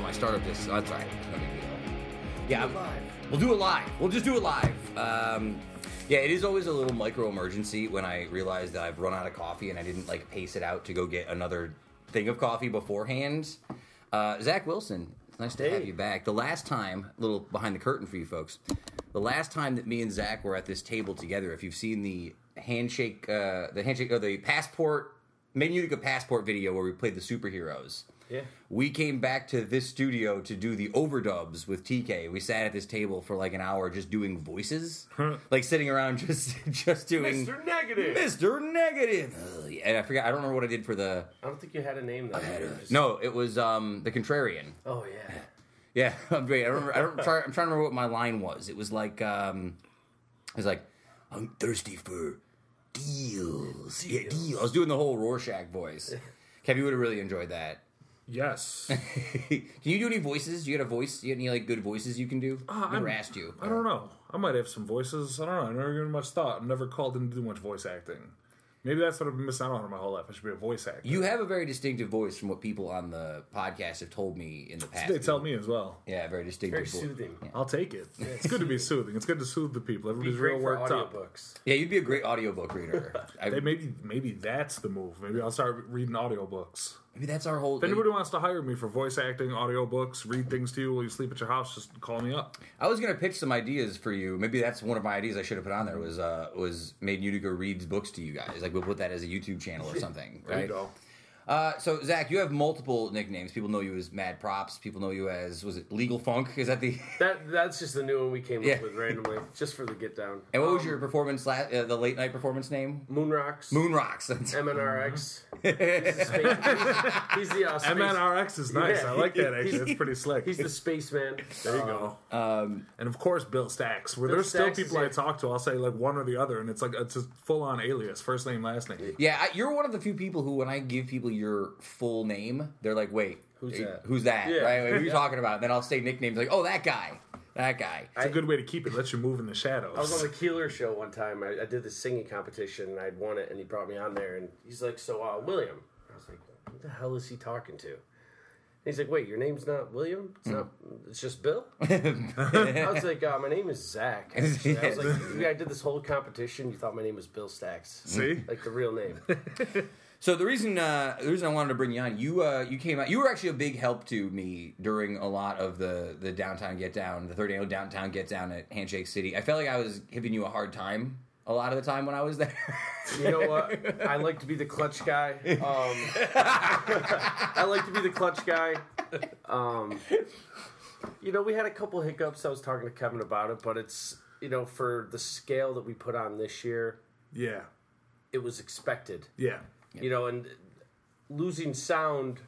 I started this. That's all right. No big deal. Yeah, we'll do it live. We'll just do it live. Um, yeah, it is always a little micro emergency when I realize that I've run out of coffee and I didn't like pace it out to go get another thing of coffee beforehand. Uh, Zack Wilson, it's nice to have you back. The last time, little behind the curtain for you folks, the last time that me and Zack were at this table together, if you've seen the handshake, uh, the handshake, or the passport, Made Utica passport video where we played the superheroes. Yeah. We came back to this studio to do the overdubs with TK. We sat at this table for like an hour just doing voices, like sitting around just just doing Mr. Negative. Mr. Negative. Ugh, And I forgot. I don't remember what I did for the. I don't think you had a name though. You just- No, it was um the Contrarian. Oh yeah. Yeah, I'm great. I remember. I don't, try, I'm trying to remember what my line was. It was like, um, it was like, I'm thirsty for deals. Yeah, deals. I was doing the whole Rorschach voice. Kevin would have really enjoyed that. Yes. can you do any voices? Do you got a voice? Do you got any like good voices you can do? Uh, I never I'm- asked you. I don't know. I might have some voices. I don't know. I've never given much thought. I've never called in to do much voice acting. Maybe that's what I've been missing out on my whole life. I should be a voice actor. You have a very distinctive voice from what people on the podcast have told me in the past. they tell me as well. Yeah, very distinctive. Very voice. soothing. I'll take it. It's good to be soothing. It's good to soothe the people. Be Everybody's great real for worked up. audiobooks. Yeah, you'd be a great audiobook reader. I, maybe maybe that's the move. Maybe I'll start reading audiobooks. Maybe that's our whole. Thing. If anybody wants to hire me for voice acting, audiobooks, read things to you while you sleep at your house, just call me up. I was gonna pitch some ideas for you. Maybe that's one of my ideas I should have put on there. Was uh was made Utica reads books to you guys. Like we'll put that as a YouTube channel or something. There right? you go. Uh, so Zack, you have multiple nicknames. People know you as Mad Props. People know you as was it Legal Funk? Is that the? That that's just the new one we came Yeah. up with randomly, just for the get down. And what was Um, your performance? La- uh, the late night performance name? Moon Rocks? Moon Rocks. That's- MNRX. He's the space- he's the uh, space, MNRX is nice. Yeah. I like that actually. It's pretty slick. He's the spaceman. there you go. um, And of course, Bill Stacks. Where Bill there's still Stacks is people I talk to, I'll say like one or the other, and it's like it's a full on alias, first name, last name. yeah, I, you're one of the few people who, when I give people your full name, they're like, "Wait, Who's eh, that?" Who's that? Yeah. Right? Who are you talking about?" And then I'll say nicknames like, "Oh, that guy, that guy." It's a good way to keep it. Lets you move in the shadows. I was on the Keeler show one time. I, I did this singing competition and I'd won it, and he brought me on there, and he's like, "So, uh, William." I was like, "Who the hell is he talking to?" And he's like, "Wait, your name's not William? It's not. It's just Bill." I was like, uh, "My name is Zack." actually." I was like, "You guys did this whole competition. You thought my name was Bill Stacks, See? like the real name." So the reason uh, the reason I wanted to bring you on, you uh, you came out. You were actually a big help to me during a lot of the the downtown get down, the third annual downtown get down at Handshake City. I felt like I was giving you a hard time a lot of the time when I was there. You know what? I like to be the clutch guy. Um, I like to be the clutch guy. Um, you know, we had a couple hiccups. I was talking to Kevin about it, but it's you know, for the scale that we put on this year, Yeah. it was expected. Yeah. You know, and losing sound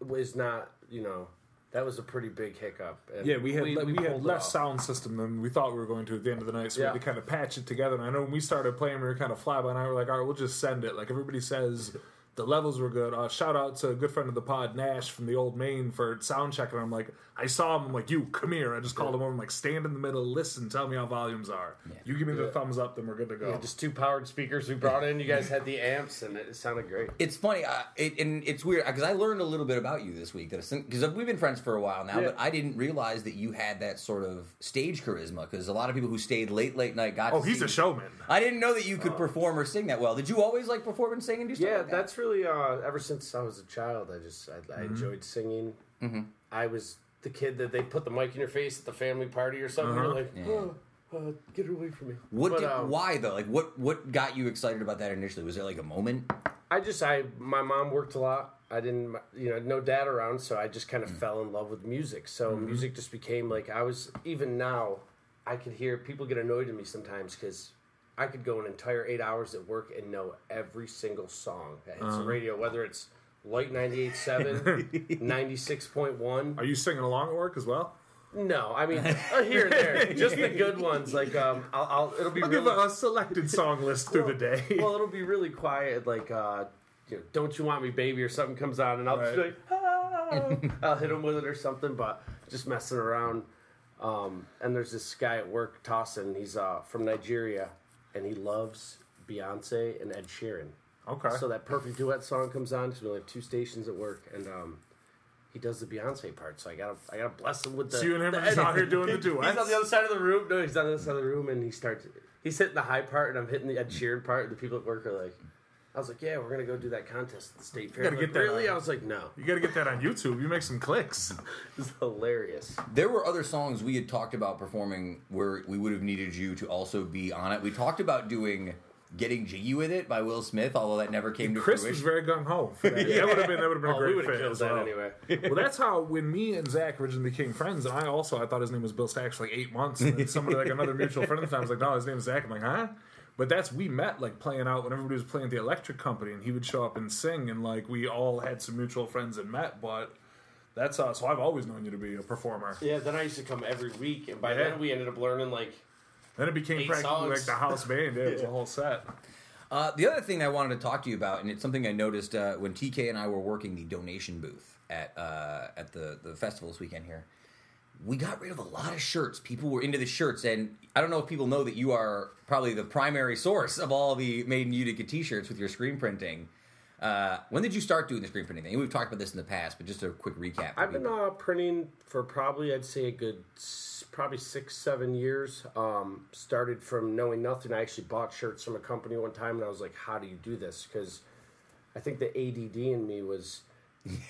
was not, you know, that was a pretty big hiccup. And Yeah, we had we, pulled had less sound system than we thought we were going to at the end of the night, so we had to kind of patch it together. And I know when we started playing, we were kind of fly by night. We're like, all right, we'll just send it. Like everybody says, the levels were good. Uh, shout out to a good friend of the pod, Nash from the Old Main, for sound checking. I'm like, I saw him. I'm like, you come here. I just called him over. I'm like, stand in the middle, listen, tell me how volumes are. You give me the thumbs up, then we're good to go. Yeah, just two powered speakers we brought in. You guys had the amps, and it sounded great. It's funny, uh, it, and it's weird because I learned a little bit about you this week. Because we've been friends for a while now, Yeah. but I didn't realize that you had that sort of stage charisma. Because a lot of people who stayed late, late night got. oh, to he's see a showman. I didn't know that you could perform or sing that well. Did you always like perform and sing and do stuff Yeah, like that? that's really uh, ever since I was a child. I just I, I Mm-hmm. enjoyed singing. I was the kid that they put the mic in your face at the family party or something. You're like, oh, uh, get it away from me. What? But, did, um, why though? Like, what? What got you excited about that initially? Was there like a moment? I just I my mom worked a lot. I didn't you know no dad around, so I just kind of fell in love with music. So music just became like I was even now. I could hear people get annoyed at me sometimes because I could go an entire eight hours at work and know every single song that hits the radio, whether it's Light 98.7, 96.1. Are you singing along at work as well? No, I mean uh, here and there, just the good ones. Like um, I'll, I'll it'll be I'll really give a, a selected song list through the day. well, it'll be really quiet. Like, uh, you know, "Don't You Want Me, Baby" or something comes on, and I'll just be like, ah, I'll hit him with it or something. But just messing around. Um, and there's this guy at work, Tossin. He's uh, from Nigeria, and he loves Beyonce and Ed Sheeran. Okay. So that perfect duet song comes on because we only have two stations at work, and um, he does the Beyonce part. So I gotta, I gotta bless him with the. So you and him the are just out here doing the duet. He's on the other side of the room. No, he's on the other side of the room, and he starts. He's hitting the high part, and I'm hitting the Ed Sheeran part. And the people at work are like, "I was like, yeah, we're gonna go do that contest at the state fair." gotta I'm get like, that Really? on. I was like, no. You got to get that on YouTube. You make some clicks. It's hilarious. There were other songs we had talked about performing where we would have needed you to also be on it. We talked about doing "Getting Jiggy with It" by Will Smith, although that never came to Chris was fruition. very gung ho. for that. That would have been that would have been a Oh, great we fit killed as that well. anyway. well, that's how when me and Zach originally became friends, and I also I thought his name was Bill Stacks for like eight months. And then somebody like another mutual friend at the time was like, "No, his name is Zach." I'm like, "Huh?" But that's we met like playing out when everybody was playing at the Electric Company, and he would show up and sing, and like we all had some mutual friends and met. But that's uh, so I've always known you to be a performer. Yeah. Then I used to come every week, and by Yeah. then we ended up learning like. Then it became Eight practically like the house band. Yeah, it was a whole set. Uh, the other thing I wanted to talk to you about, and it's something I noticed uh, when TK and I were working the donation booth at uh, at the the festival this weekend here. We got rid of a lot of shirts. People were into the shirts, and I don't know if people know that you are probably the primary source of all the Made in Utica T-shirts with your screen printing. Uh, when did you start doing the screen printing thing? We've talked about this in the past, but just a quick recap. for I've been people. uh, printing for probably I'd say a good s- probably six seven years. Um, started from knowing nothing. I actually bought shirts from a company one time, and I was like, "How do you do this?" Because I think the ADD in me was.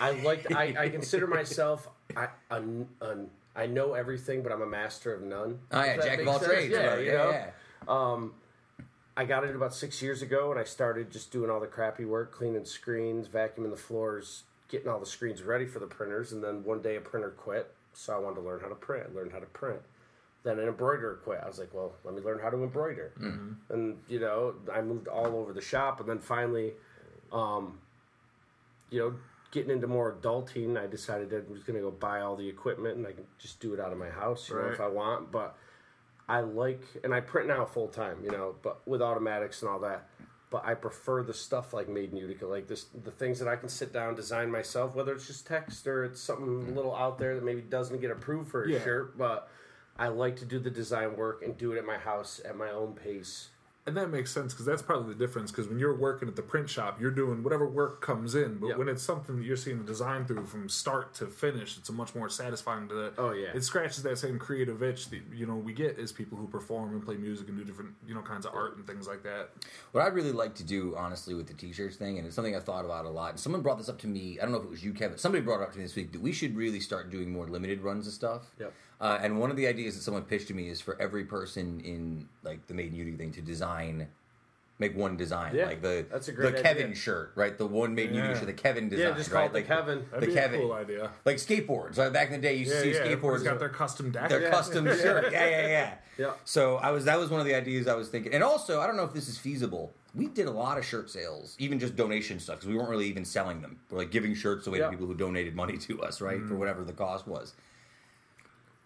I liked. I, I consider myself. I an, an, I know everything, but I'm a master of none. Oh yeah, jack of all sense. trades. Yeah, right? you yeah, know. yeah. I got it about six years ago, and I started just doing all the crappy work, cleaning screens, vacuuming the floors, getting all the screens ready for the printers. And then one day a printer quit, so I wanted to learn how to print. I learned how to print. Then an embroiderer quit. I was like, well, let me learn how to embroider. And you know, I moved all over the shop, and then finally, um, you know, getting into more adulting, I decided that I was going to go buy all the equipment, and I can just do it out of my house, you know, if I want. But I like, and I print now full time, you know, but with automatics and all that. But I prefer the stuff like Made in Utica, like this, the things that I can sit down, design myself, whether it's just text or it's something mm. a little out there that maybe doesn't get approved for a Yeah. shirt. But I like to do the design work and do it at my house at my own pace. And that makes sense because that's probably the difference. Because when you're working at the print shop, you're doing whatever work comes in. But Yep. when it's something that you're seeing the design through from start to finish, it's a much more satisfying to. Oh, yeah. it scratches that same creative itch that you know we get as people who perform and play music and do different you know kinds of art and things like that. What I'd really like to do, honestly, with the t-shirts thing, and it's something I've thought about a lot. And someone brought this up to me. I don't know if it was you, Kevin. Somebody brought it up to me this week that we should really start doing more limited runs of stuff. Yep. Uh, and one of the ideas that someone pitched to me is for every person in like the Made in Utica thing to design make one design, Yeah, like the that's a great the Kevin shirt, right? The one made Yeah. Utica shirt, the Kevin design, Yeah, just call right? it the like Kevin. That'd the be Kevin, a cool idea. like skateboards. Right? Back in the day, you used Yeah, to yeah. see Everybody's skateboards. got their custom deck. their Yeah. custom shirt. Yeah, yeah, yeah. Yeah. So I was that was one of the ideas I was thinking, and also I don't know if this is feasible. We did a lot of shirt sales, even just donation stuff, because we weren't really even selling them. We're like giving shirts away Yeah. to people who donated money to us, right, Mm-hmm. for whatever the cost was.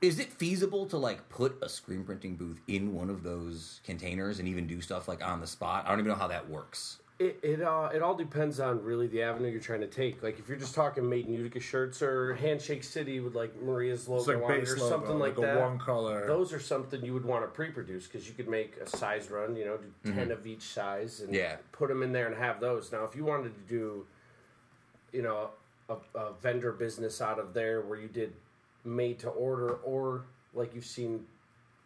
Is it feasible to like put a screen printing booth in one of those containers and even do stuff like on the spot? I don't even know how that works. It it, uh, it all depends on really the avenue you're trying to take. Like if you're just talking made in Utica shirts or Handshake City with like Maria's logo like on it base or logo, something like, like a that. one color. Those are something you would want to pre-produce because you could make a size run. You know, do 10 of each size and Yeah. put them in there and have those. Now, if you wanted to do, you know, a, a vendor business out of there where you did made to order or like you've seen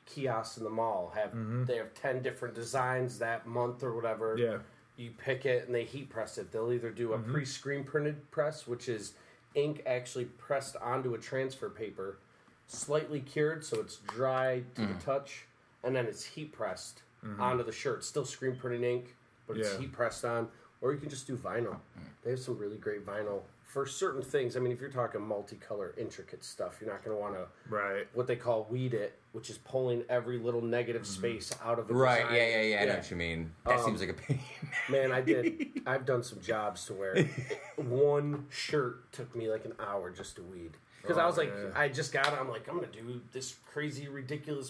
kiosks in the mall have mm-hmm. they have 10 different designs that month or whatever. Yeah. you pick it and they heat press it. They'll either do a mm-hmm. pre-screen printed press which is ink actually pressed onto a transfer paper slightly cured so it's dry to the mm-hmm. touch and then it's heat pressed onto the shirt. Still screen printed ink but it's Yeah. heat pressed on. Or you can just do vinyl. Mm. They have some really great vinyl for certain things i mean if you're talking multicolor intricate stuff you're not going to want to Right. what they call weed it, which is pulling every little negative mm-hmm. space out of a Right? design. Yeah, yeah, yeah. I know what you mean. That um, seems like a pain. Man, I did. I've done some jobs to where one shirt took me like an hour just to weed because I Oh, was like, yeah. I just got it. I'm like, I'm gonna do this crazy, ridiculous.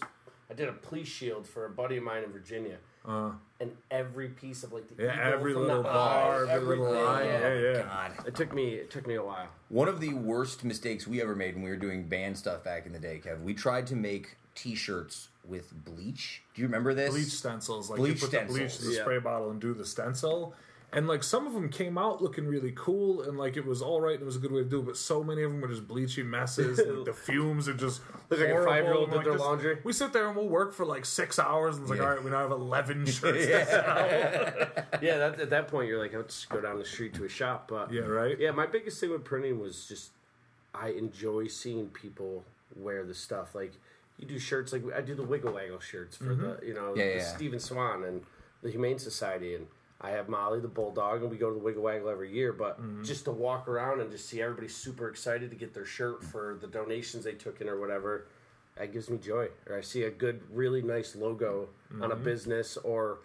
I did a police shield for a buddy of mine in Virginia, Uh. and every piece of like the. Yeah, every from little the bar, eye, every little line. Yeah, yeah. God. It took me. It took me a while. One of the worst mistakes we ever made when we were doing band stuff back in the day, Kev, we tried to make T-shirts with bleach. Do you remember this? Bleach stencils. Like Bleach you put the bleach in the Yeah. spray bottle and do the stencil. And like some of them came out looking really cool and like it was all right and it was a good way to do it, but so many of them were just bleachy messes. and, like, the fumes are just Look like a five-year-old And, did like, their this- laundry. We sit there and we'll work for like six hours and it's like, Yeah. all right, we now have eleven shirts. Yeah, that, at that point you're like, I'll just go down the street to a shop. But Yeah, right? Yeah, my biggest thing with printing was just I enjoy seeing people wear the stuff. Like you do shirts, like I do the Wiggle Waggle shirts for mm-hmm. the you know Yeah, the yeah. Stevens-Swan and the Humane Society, and I have Molly the bulldog, and we go to the Wiggle Waggle every year. But mm-hmm. just to walk around and just see everybody super excited to get their shirt mm-hmm. for the donations they took in or whatever. That gives me joy. Or I see a good, really nice logo on a mm-hmm. business or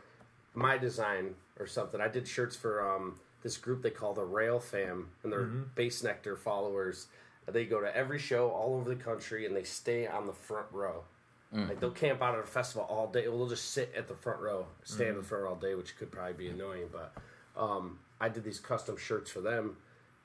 my design or something. I did shirts for um, this group they call the Rail Fam, and they're Bassnectar followers. They go to every show all over the country, and they stay on the front row. Like they'll camp out at a festival all day. Well, they'll just sit at the front row, stand in the front row all day, which could probably be annoying. But um, I did these custom shirts for them,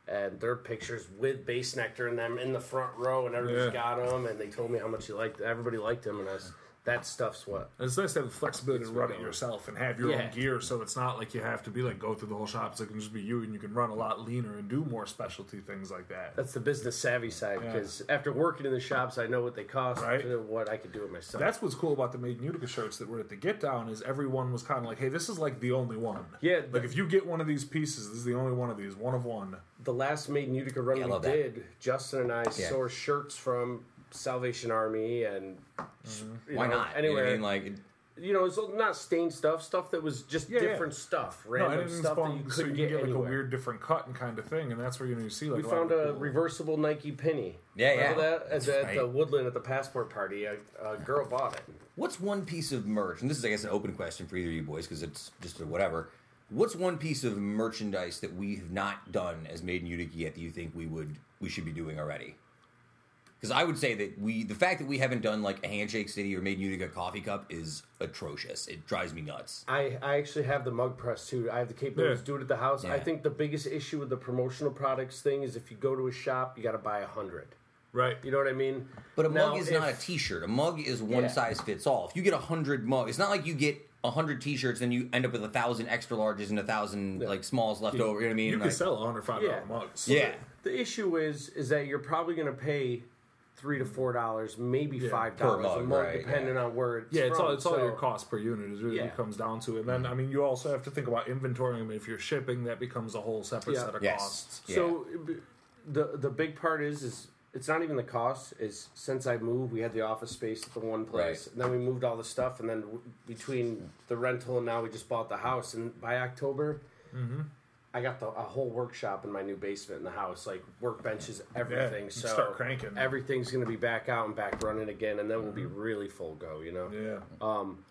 and their pictures with Bassnectar and them in the front row, and everybody's Yeah. got them. And they told me how much you liked. Everybody liked them, and I was, that stuff's what It's nice to have the flexibility to run it yourself and have your Yeah. own gear, so it's not like you have to be like go through the whole shop. So it can just be you, and you can run a lot leaner and do more specialty things like that. That's the business savvy side Yeah. because after working in the shops, I know what they cost, Right. to what I could do it myself. That's what's cool about the Made in Utica shirts that were at the Get Down is everyone was kind of like, hey, this is like the only one. Yeah, Like the- if you get one of these pieces, this is the only one of these, one of one. the last Made in Utica run Yeah, we love that. did. Justin and I Yeah. sourced shirts from Salvation Army and Mm-hmm. you Why know, not? Anywhere, You know what I mean, like, you know, it's not stained stuff, stuff that was just Yeah, yeah. different stuff, No, random anything's stuff that you couldn't you get, get like anywhere. a weird different cut and kind of thing, and that's where you know you see like we lot of found a cool- reversible Nike penny. Yeah, Remember yeah. that at, That's the, at the. Woodland at the passport party. A, a girl bought it. what's one piece of merch? And this is, I guess, an open question for either of you boys because it's just a whatever. What's one piece of merchandise that we have not done as Made in Utica yet that you think we would we should be doing already? Because I would say that we the fact that we haven't done like a Handshake City or Made in Utica coffee cup is atrocious. It drives me nuts. I, I actually have the mug press too. I have the capability Yeah. to do it at the house. I think the biggest issue with the promotional products thing is if you go to a shop, you got to buy a hundred. right. You know what I mean? But a Now, mug is if- not a T-shirt. A mug is one Yeah. size fits all. If you get a hundred mug, it's not like you get a hundred T-shirts and you end up with a thousand extra larges and a thousand like smalls left over. You know what I mean? You Like- can sell a hundred five dollar Yeah. mugs. yeah. The issue is is that you're probably going to pay three to four dollars, maybe Yeah. five dollars a mug, mug, right, depending on where it's Yeah, it's from. all it's all your cost per unit is really what Yeah. it comes down to. And then I mean you also have to think about inventory. I mean, if you're shipping, that becomes a whole separate Yeah. set of Yes. costs. Yeah. So the the big part is is it's not even the cost. Is since I moved, we had the office space at the one place, Right. and then we moved all the stuff, and then w- between the rental and now we just bought the house. And by October, mm-hmm. I got the, a whole workshop in my new basement in the house, like workbenches, everything. you so start cranking. everything's gonna be back out and back running again, and then we'll be really full go. You know. Yeah. Um,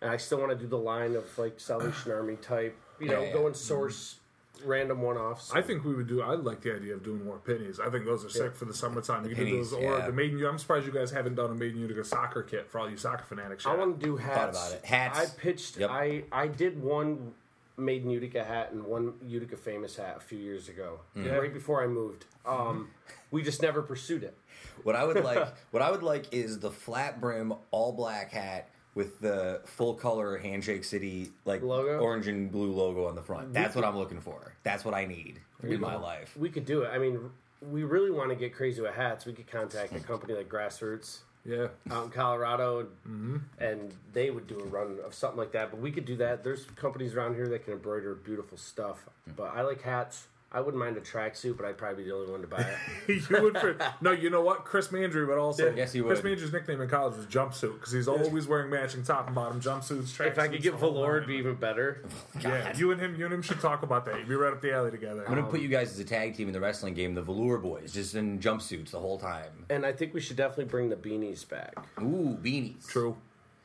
and I still want to do the line of like Salvation Army type, you know, Yeah, yeah. go and source random one offs. I think we would do. I like the idea of doing more pennies. I think those are sick for the summertime. You can do pennies, those, or yeah. the maiden. I'm surprised you guys haven't done a maiden Utica soccer kit for all you soccer fanatics. I want to do hats. about it. Hats. I pitched. Yep. I I did one made in Utica hat and one Utica famous hat a few years ago, Yeah. right before I moved. Um, we just never pursued it. What I would like, what I would like, is the flat brim, all black hat with the full color Handshake City like Logo? orange and blue logo on the front. That's what I'm looking for. That's what I need in my life. We could do it. I mean, we really want to get crazy with hats. We could contact a company like Grassroots. Yeah. out in Colorado, mm-hmm. and they would do a run of something like that. But we could do that. There's companies around here that can embroider beautiful stuff. Mm. But I like hats. I wouldn't mind a tracksuit, but I'd probably be the only one to buy it. you would. For, no, you know what? Chris Mandry would also. Yes, he would. Chris would. Mandry's nickname in college was jumpsuit because he's always wearing matching top and bottom jumpsuits. if I could get the velour, it'd be even better. Yeah, you and him, you and him should talk about that. You'd be right up the alley together. I'm gonna put um, you guys as a tag team in the wrestling game, the Velour Boys, just in jumpsuits the whole time. And I think we should definitely bring the beanies back. Ooh, beanies. True.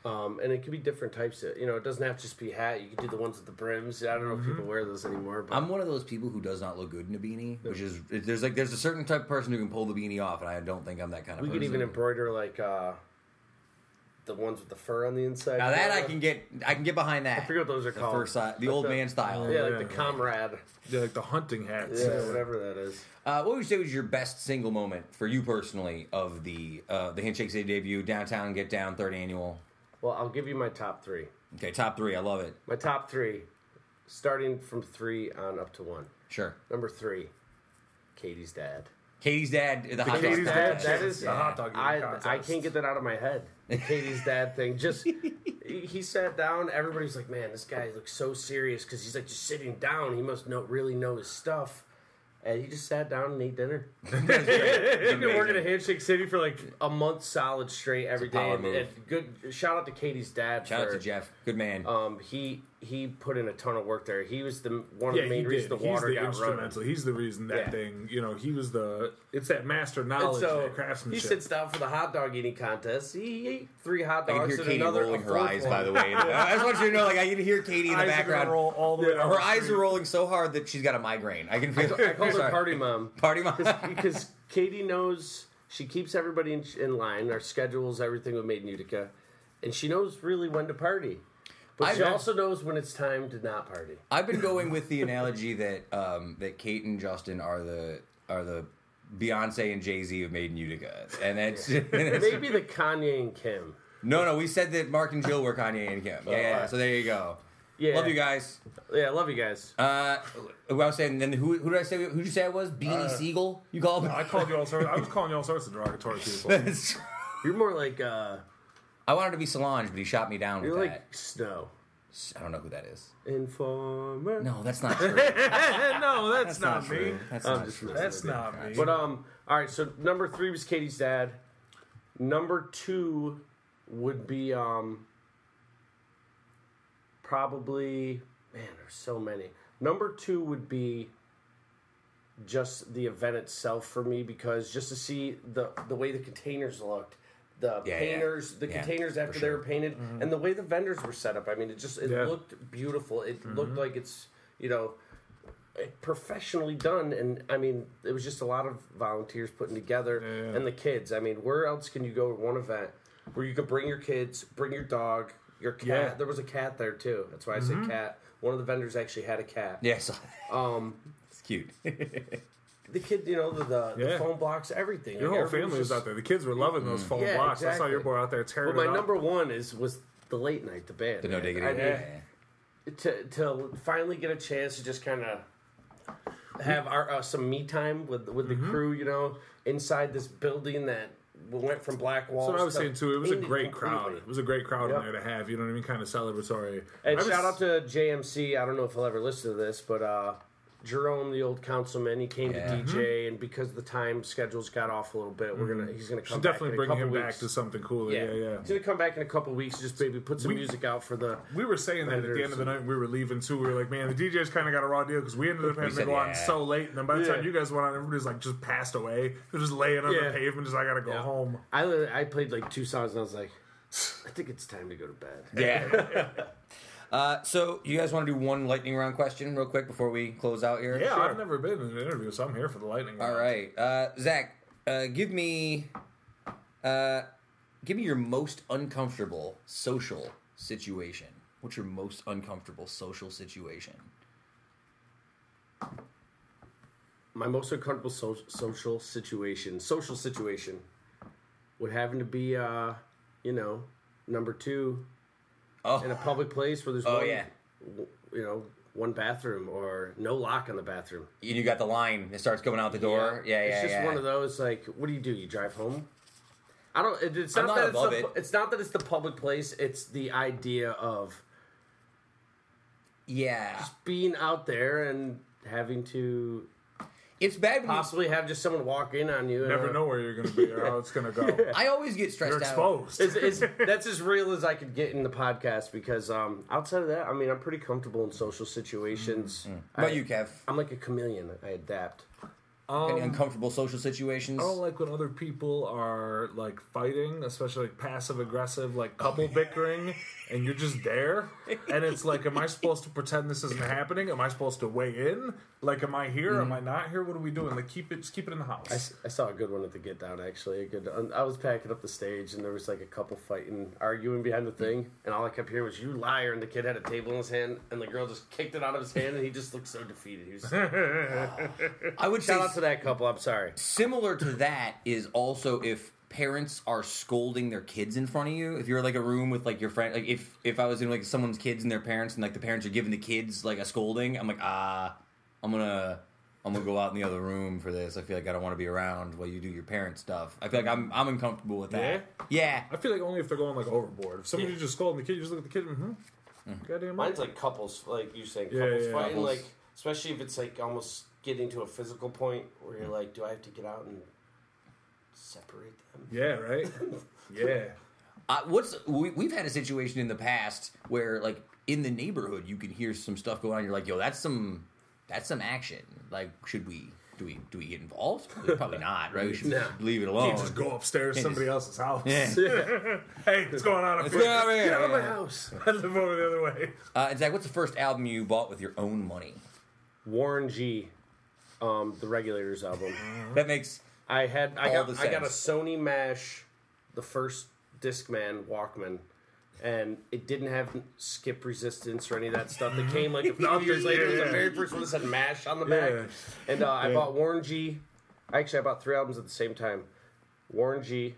Um, and it could be different types of, you know, it doesn't have to just be hat. You could do the ones with the brims. I don't know if people wear those anymore, but I'm one of those people who does not look good in a beanie, which is there's like there's a certain type of person who can pull the beanie off, and I don't think I'm that kind of. Person. We person. could even embroider like uh, the ones with the fur on the inside. Now that I can get, I can get behind that. I forget what those are the called. first side, the Like old the- man style. Yeah, Yeah. like the comrade. Yeah, like the hunting hats. Yeah, whatever that is. Uh, what would you say was your best single moment for you personally of the uh, the Handshake City debut, downtown Get Down, third annual? Well, I'll give you my top three. Okay, top three. I love it. My top three, starting from three on up to one. Sure. Number three, Katie's dad. Katie's dad, the, hot dog Katie's stand. dad, That is the hot dog eating I, contest. I can't get that out of my head. The Katie's dad thing. Just he he sat down. Everybody's like, "Man, this guy looks so serious because he's like just sitting down. He must know really know his stuff." And he just sat down and ate dinner. He's been working at Handshake City for like a month solid straight every day. power And, move. and good shout out to Katie's dad. Shout out for, to Jeff, good man. Um, he he put in a ton of work there. He was the one of Yeah, the he main did. reasons the He's water the got instrumental. running. He's the reason that Yeah. thing. You know, he was the. It's that master And knowledge, so that craftsmanship. he sits down for the hot dog eating contest. He ate three hot I can dogs hear and Katie another rolling her eyes. one. By the way, I just want you to know, like I can hear Katie in the Eyes are background. roll all the way down Her the eyes street. are rolling so hard that she's got a migraine. I can feel. It. I call her party mom Party mom. because Katie knows she keeps everybody in, in line. Our schedules, everything we made in Utica, and she knows really when to party. But I she also knows when it's time to not party. I've been going with the analogy that um, that Kate and Justin are the are the Beyonce and Jay Z of Made in Utica, and that's, Maybe the Kanye and Kim. no, no. We said that Mark and Jill were Kanye and Kim. Yeah, yeah. So there you go. Yeah, Love you guys. Yeah, love you guys. Uh, who I was saying, then who who did I say? Who did you say I was? Beanie Sigel? You called him? I called you all sorts. I was calling you all sorts of derogatory people. You're more like uh, I wanted to be Solange, but he shot me down with you're that. like Snow. I don't know who that is. Informer. No, that's not true. no, that's, not, not me. true. That's I'm not just true. That's not me. But um, all right. So number three was Katie's dad. Number two would be um, probably man. There's so many. Number two would be just the event itself for me because just to see the the way the containers looked. The Yeah, yeah. painters, the Yeah, containers after for they were painted, mm-hmm. and the way the vendors were set up. I mean, it just it Yeah. looked beautiful. It mm-hmm. looked like it's you know eh, professionally done and i mean it was just a lot of volunteers putting together Yeah. and the kids i mean where else can you go to one event where you could bring your kids bring your dog your cat Yeah. there was a cat there too that's why i said mm-hmm. cat one of the vendors actually had a cat Yes, um it's cute. the kid you know the the, the phone blocks everything Your Like, whole family was just- out there. The kids were loving those phone Yeah, blocks. I saw your boy out there tearing but my it up. number one is was the late night the band the no man. diggity. I mean, yeah. to to finally get a chance to just kind of have our uh, some me time with with Mm-hmm. the crew, you know, inside this building that went from black walls. That's what I was saying too. It was a painted great crowd. It was a great crowd Yep. in there to have. You know what I mean? Kind of celebratory. And I was- shout out to JMC. I don't know if he'll ever listen to this, but uh, Jerome, the old councilman, he came Yeah. to DJ, and because the time schedules got off a little bit, we're gonna mm-hmm. he's gonna come Should back definitely bring him weeks. back to something cooler. yeah. Yeah, yeah. He's gonna come back in a couple weeks, just maybe put some We- music out for the. We were saying that at the end of the night we were leaving too. We were like, man, the DJs kind of got a raw deal because we ended up having to go on so late. And then by the time you guys went on, everybody's like just passed away. They're just laying on the pavement, just I gotta go home. I I played like two songs, and I was like, I think it's time to go to bed. Yeah. uh, so you guys want to do one lightning round question real quick before we close out here? Yeah, Sure. I've never been in an interview, so I'm here for the lightning. All round. right, uh, Zach, uh, give me, uh, give me your most uncomfortable social situation. What's your most uncomfortable social situation? My most uncomfortable so- social situation, social situation, would happen to be, uh, you know, number two Oh, in a public place where there's Oh, one, yeah. you know, one bathroom or no lock on the bathroom. and you got the line. It starts going out the door. Yeah, yeah, It's just yeah. one of those. Like, what do you do? You drive home? I don't. It, it's not, not that it's, the, it. it's not that it's the public place. It's the idea of yeah, just being out there and having to it's bad. When you, possibly have just someone walk in on you. Never uh, know where you're gonna be or how it's gonna go. I always get stressed You're out. exposed. It's, it's, that's as real as I could get in the podcast because um, outside of that, I mean, I'm pretty comfortable in social situations. How about I- you, Kev? I'm like a chameleon. I adapt. Any Um, uncomfortable social situations? I don't like when other people are like fighting, especially like passive aggressive, like Oh, couple bickering, and you're just there. And it's like, am I supposed to pretend this isn't happening? Am I supposed to weigh in? Like, am I here? Am I not here? What are we doing? Like, keep it, just keep it in the house. I saw a good one at the Get Down actually. A good. I was packing up the stage and there was like a couple fighting, arguing behind the thing, and all I kept hearing was "you liar!" and the kid had a table in his hand, and the girl just kicked it out of his hand, and he just looked so defeated. He was, I would say shout out to that couple. I'm sorry. similar to that is also if parents are scolding their kids in front of you if you're like a room with like your friend like if if i was in like someone's kids and their parents and like the parents are giving the kids like a scolding i'm like ah i'm gonna i'm gonna go out in the other room for this i feel like i don't want to be around while you do your parent stuff i feel like i'm i'm uncomfortable with that yeah, I feel like only if they're going like overboard. If somebody's just scolding the kid, you just look at the kid. Mm-hmm. Goddamn right. Mine's like couples, like you saying, Yeah, couples yeah, fighting, couples. like especially if it's like almost getting to a physical point where you're like, do I have to get out and separate them? Yeah, right. Yeah. Uh, what's we, we've had a situation in the past where like in the neighborhood you can hear some stuff going on you're like yo that's some that's some action like should we do we do we get involved probably not right we should No. leave it alone Can't just go upstairs to somebody just- else's house. Yeah. hey, what's going on up here? going on over? Get out of my house. I live over the other way. Uh, Zach, what's the first album you bought with your own money? Warren G, um, the Regulators album. That makes I had I All got the I got a. Sony Mash, the first Discman Walkman, and it didn't have skip resistance or any of that stuff. It came like a few years later. It was the very first one that said Mash on the back. And uh, I bought Warren G. Actually, I bought three albums at the same time. Warren G.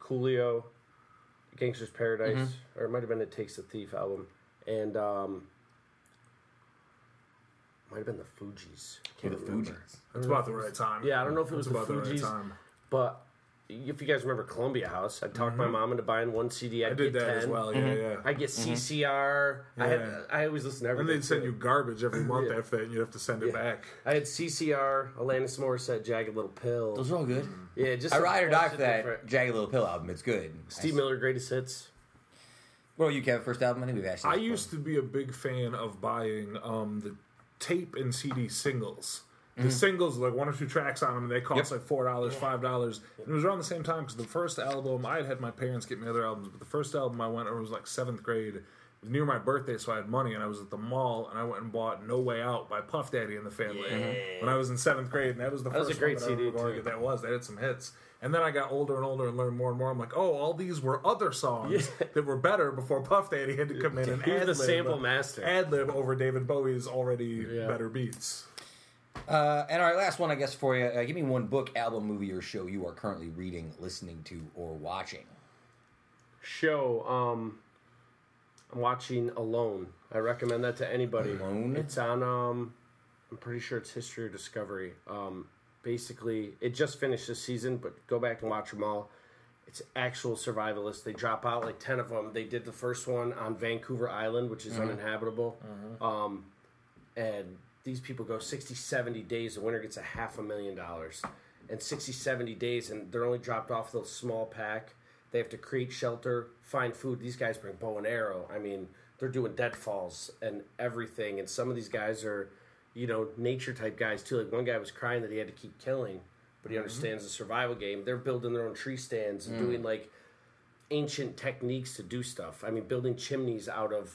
Coolio, Gangster's Paradise, Mm-hmm. or it might have been a Takes the Thief album, and um, might have been the Fugees. the Can't remember. Fugees. That's about the right time. Yeah, I don't know if it was the about the right Fugees, time. but if you guys remember Columbia House, I talked my mom into buying one CD. I'd Mm-hmm. I did get that 10. as well. Yeah, yeah. I get CCR. I had Yeah. I always listen to And everything. they'd send too. you garbage every month Yeah. after that, and you'd have to send it Yeah. back. I had CCR, Alanis Morissette, Jagged Little Pill. those are all good. yeah, just I a ride or bunch die of for that different- Jagged Little Pill album. It's good. Steve Miller Greatest Hits. What about you, Kev? First album? I think we've asked. you I used to be a big fan of buying um, the tape and CD singles. The Mm-hmm. singles, like one or two tracks on them, and they cost Yep. like four dollars, five dollars. And it was around the same time because the first album I had had my parents get me other albums, but the first album I went, it was like seventh grade. It was near my birthday, so I had money, and I was at the mall, and I went and bought "No Way Out" by Puff Daddy and the Family when I was in seventh grade, and that was the that was a first great one that I CD, remember too. to That was. They had some hits. And then I got older and older and learned more and more. I'm like, oh, all these were other songs that were better before Puff Daddy had to come in and He was the ad-lib- sample master. ad lib over David Bowie's already Yeah. better beats. Uh, and all right, last one, I guess, for you. Uh, give me one book, album, movie, or show you are currently reading, listening to, or watching. Show. Um, I'm watching Alone. I recommend that to anybody. Alone? It's on. Um, I'm pretty sure it's History or Discovery. Um, basically, it just finished this season, but go back and watch them all. It's actual survivalists. They drop out like ten of them. They did the first one on Vancouver Island, which is uninhabitable, um, and these people go 60, 70 days. The winner gets a half a million dollars. And 60, 70 days, and they're only dropped off the small pack. They have to create shelter, find food. These guys bring bow and arrow. I mean, they're doing deadfalls and everything. And some of these guys are, you know, nature type guys too. Like one guy was crying that he had to keep killing, but he understands the survival game. They're building their own tree stands and doing like ancient techniques to do stuff. I mean, building chimneys out of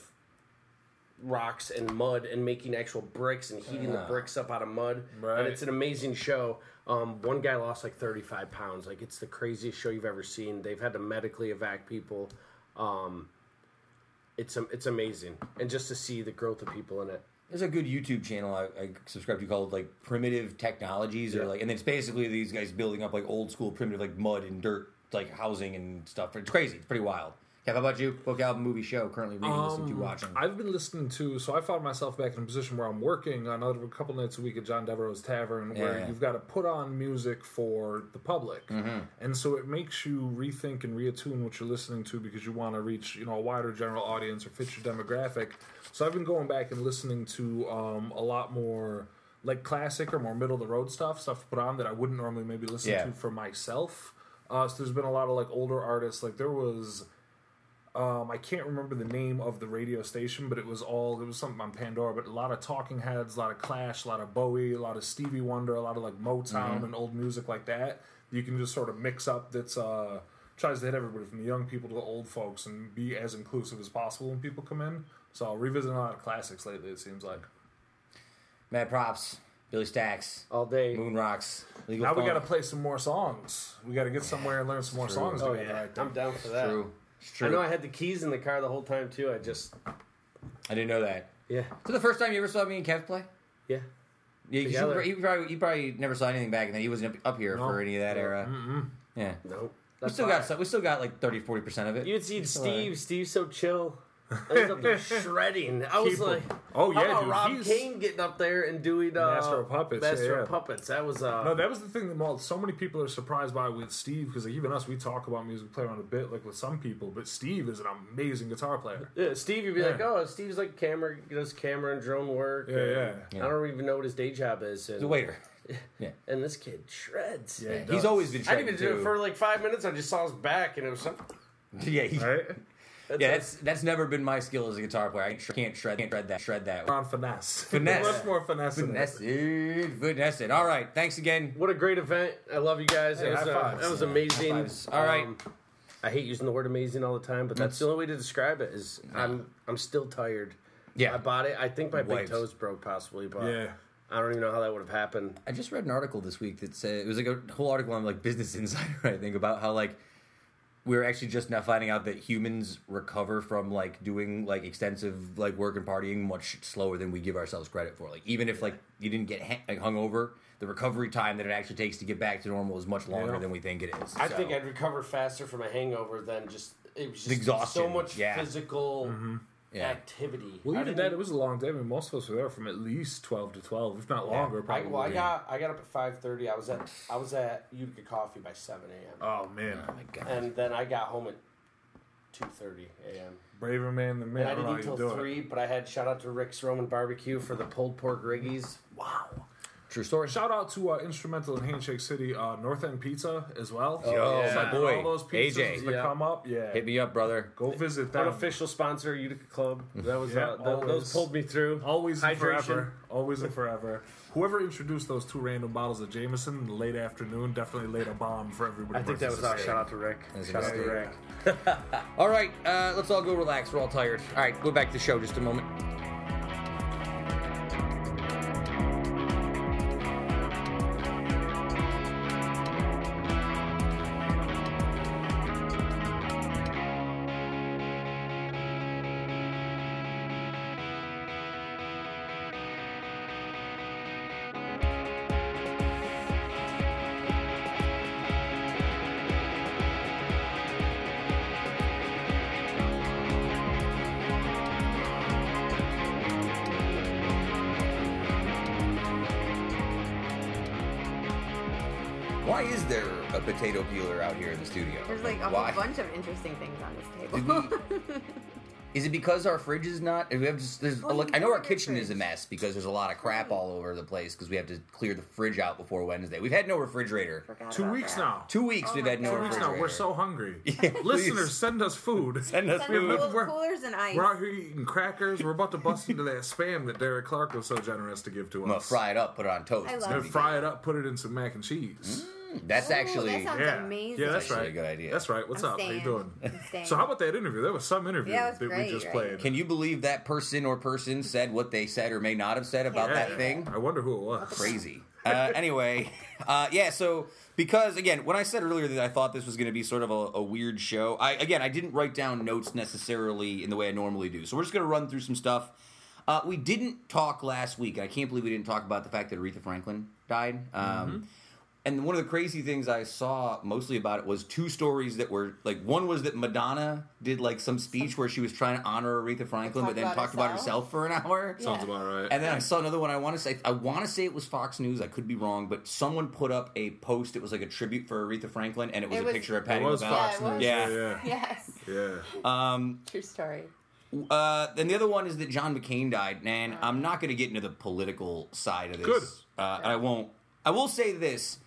rocks and mud and making actual bricks and heating the bricks up out of mud. Right. And it's an amazing show. Um, one guy lost like 35 pounds. Like, it's the craziest show you've ever seen. They've had to medically evac people. Um, it's it's amazing. And just to see the growth of people in it. There's a good YouTube channel I, I subscribe to called like Primitive Technologies, or Yeah. like, and it's basically these guys building up like old school primitive like mud and dirt like housing and stuff. It's crazy. It's pretty wild. Kev, how about you? Book, album, movie, show. Currently reading, listening to, Um, watching. I've been listening to, so I found myself back in a position where I'm working another a couple nights a week at John Devereaux's Tavern, where Yeah. you've got to put on music for the public, and so it makes you rethink and reattune what you're listening to because you want to reach you know a wider general audience or fit your demographic. So I've been going back and listening to um, a lot more like classic or more middle of the road stuff, stuff to put on that I wouldn't normally maybe listen Yeah. to for myself. Uh, so there's been a lot of like older artists, like there was. Um, I can't remember the name of the radio station, but it was all it was something on Pandora. But a lot of Talking Heads, a lot of Clash, a lot of Bowie, a lot of Stevie Wonder, a lot of like Motown and old music like that. You can just sort of mix up. That's uh, tries to hit everybody from the young people to the old folks and be as inclusive as possible when people come in. So I'll revisit a lot of classics lately. It seems like Mad props. Billy Stacks. All day. Moon Rocks. Legal now we got to play some more songs. We got to get somewhere and learn some more songs Oh, yeah. I think. I'm down for that. True. It's true. I know I had the keys in the car the whole time, too. I just, I didn't know that. yeah. So the first time you ever saw me and Kev play? Yeah. Yeah, 'cause Together. you, you probably you probably never saw anything back then. He wasn't up, up here No. for any of that era. Yeah, No. we still why- got some, we still got like 30 40 percent of it. You'd see It's all Steve. right. Steve's so chill. I was up there shredding. I was Keep like, him. Oh, how yeah, about dude, Rob he's- Kane getting up there and doing uh, Master of Puppets, Master yeah, of yeah. Puppets. That was uh, No, that was the thing that well, so many people are surprised by with Steve because like, even us, we talk about music, play around a bit like with some people, but Steve is an amazing guitar player. yeah. Steve, you'd be Yeah. like, oh, Steve's like camera, does camera and drone work. Yeah, and yeah. I don't even know what his day job is. And, He's a waiter. Yeah, And this kid shreds. Yeah, he he's does. always been. I didn't even do it too. for like five minutes. I just saw his back, and it was something. Yeah, he, Right? Yeah. That's that's never been my skill as a guitar player. I can't shred, can't shred, can't shred that, shred that. on finesse. Finesse. Much more finesse. Finesse it, finesse it. All right, thanks again. What a great event! I love you guys. Hey, it was, high uh, that was Yeah, amazing. high fives. All right. Um, I hate using the word amazing all the time, but that's the only way to describe it. Is I'm I'm still tired. Yeah. I bought it. I think my big toes broke possibly, but Yeah. I don't even know how that would have happened. I just read an article this week that said it was like a whole article on like Business Insider, I think, about how like we're actually just now finding out that humans recover from like doing like extensive like work and partying much slower than we give ourselves credit for. Like even if like you didn't get ha- like hungover, the recovery time that it actually takes to get back to normal is much longer Yeah. than we think it is. I So- think I'd recover faster from a hangover than just it was just exhaustion, so much yeah. physical mm-hmm. Yeah. activity. Well, I even didn't- that, it was a long day. I mean, most of us were there from at least twelve to twelve, if not longer. I, Probably. well, I got I got up at five thirty. I was at I was at Utica Coffee by seven a.m. Oh man, Oh my god. and then I got home at two thirty a.m. braver man than me. And I I didn't how eat till three, it. but I had shout out to Rick's Roman Barbecue for the pulled pork riggies. Wow. True story. Shout out to uh, Instrumental in Handshake City, uh, North End Pizza as well. Yo, yeah. my boy, All those pizzas AJ. that Yeah. come up, yeah. Hit me up, brother. Go visit them. Unofficial sponsor Utica Club. That was Yeah, uh, th- those pulled me through. Always and forever. Always and forever. Whoever introduced those two random bottles of Jameson in the late afternoon definitely laid a bomb for everybody. I think that was our our shout out to Rick. That's Shout out to. Rick. All right, uh, let's all go relax. We're all tired. All right, go back to the show just a moment. Interesting things on this Did table. Is it because our fridge is not? We have just there's oh, Well, look. I know our have your kitchen is a mess because there's a lot of crap Right. all over the place because we have to clear the fridge out before Wednesday. We've had no refrigerator. Two weeks that. now. Two weeks Oh we've my had no God. Two weeks now. We're so hungry. Yeah, Listeners, send us food. Send us Send food. cool- We're- coolers and ice. We're out here eating crackers. We're about to bust into that spam that Derek Clark was so generous to give to I'm gonna us. fry it up, put it on toast. I love gonna And be it. fry it up, put it in some mac and cheese. good. That's Ooh, actually that sounds yeah, amazing. yeah, that's Actually right. a good idea. That's right. What's I'm up? How you doing? I'm. So how about that interview? That was some interview Yeah, it was that great, we just right? played. Can you believe that person or person said what they said or may not have said about Yeah. that thing? I wonder who it was. Crazy. Uh, anyway, uh, yeah. So because again, when I said earlier that I thought this was going to be sort of a, a weird show, I again I didn't write down notes necessarily in the way I normally do. So we're just going to run through some stuff. Uh, we didn't talk last week. I can't believe we didn't talk about the fact that Aretha Franklin died. Um, And one of the crazy things I saw mostly about it was two stories that were like one was that Madonna did like some speech where she was trying to honor Aretha Franklin, but then about talked about herself? herself for an hour. Sounds about right. And then I saw another one. I want to say I want to say it was Fox News. I could be wrong, but someone put up a post. It was like a tribute for Aretha Franklin, and it was It a was- picture of it Patti was LaBelle. Fox Yeah, it News. Yeah, Yeah. yeah, Yes. yeah. Um, True story. uh, then the other one is that John McCain died, and I'm not going to get into the political side of this. Good. Uh, and I won't. I will say this.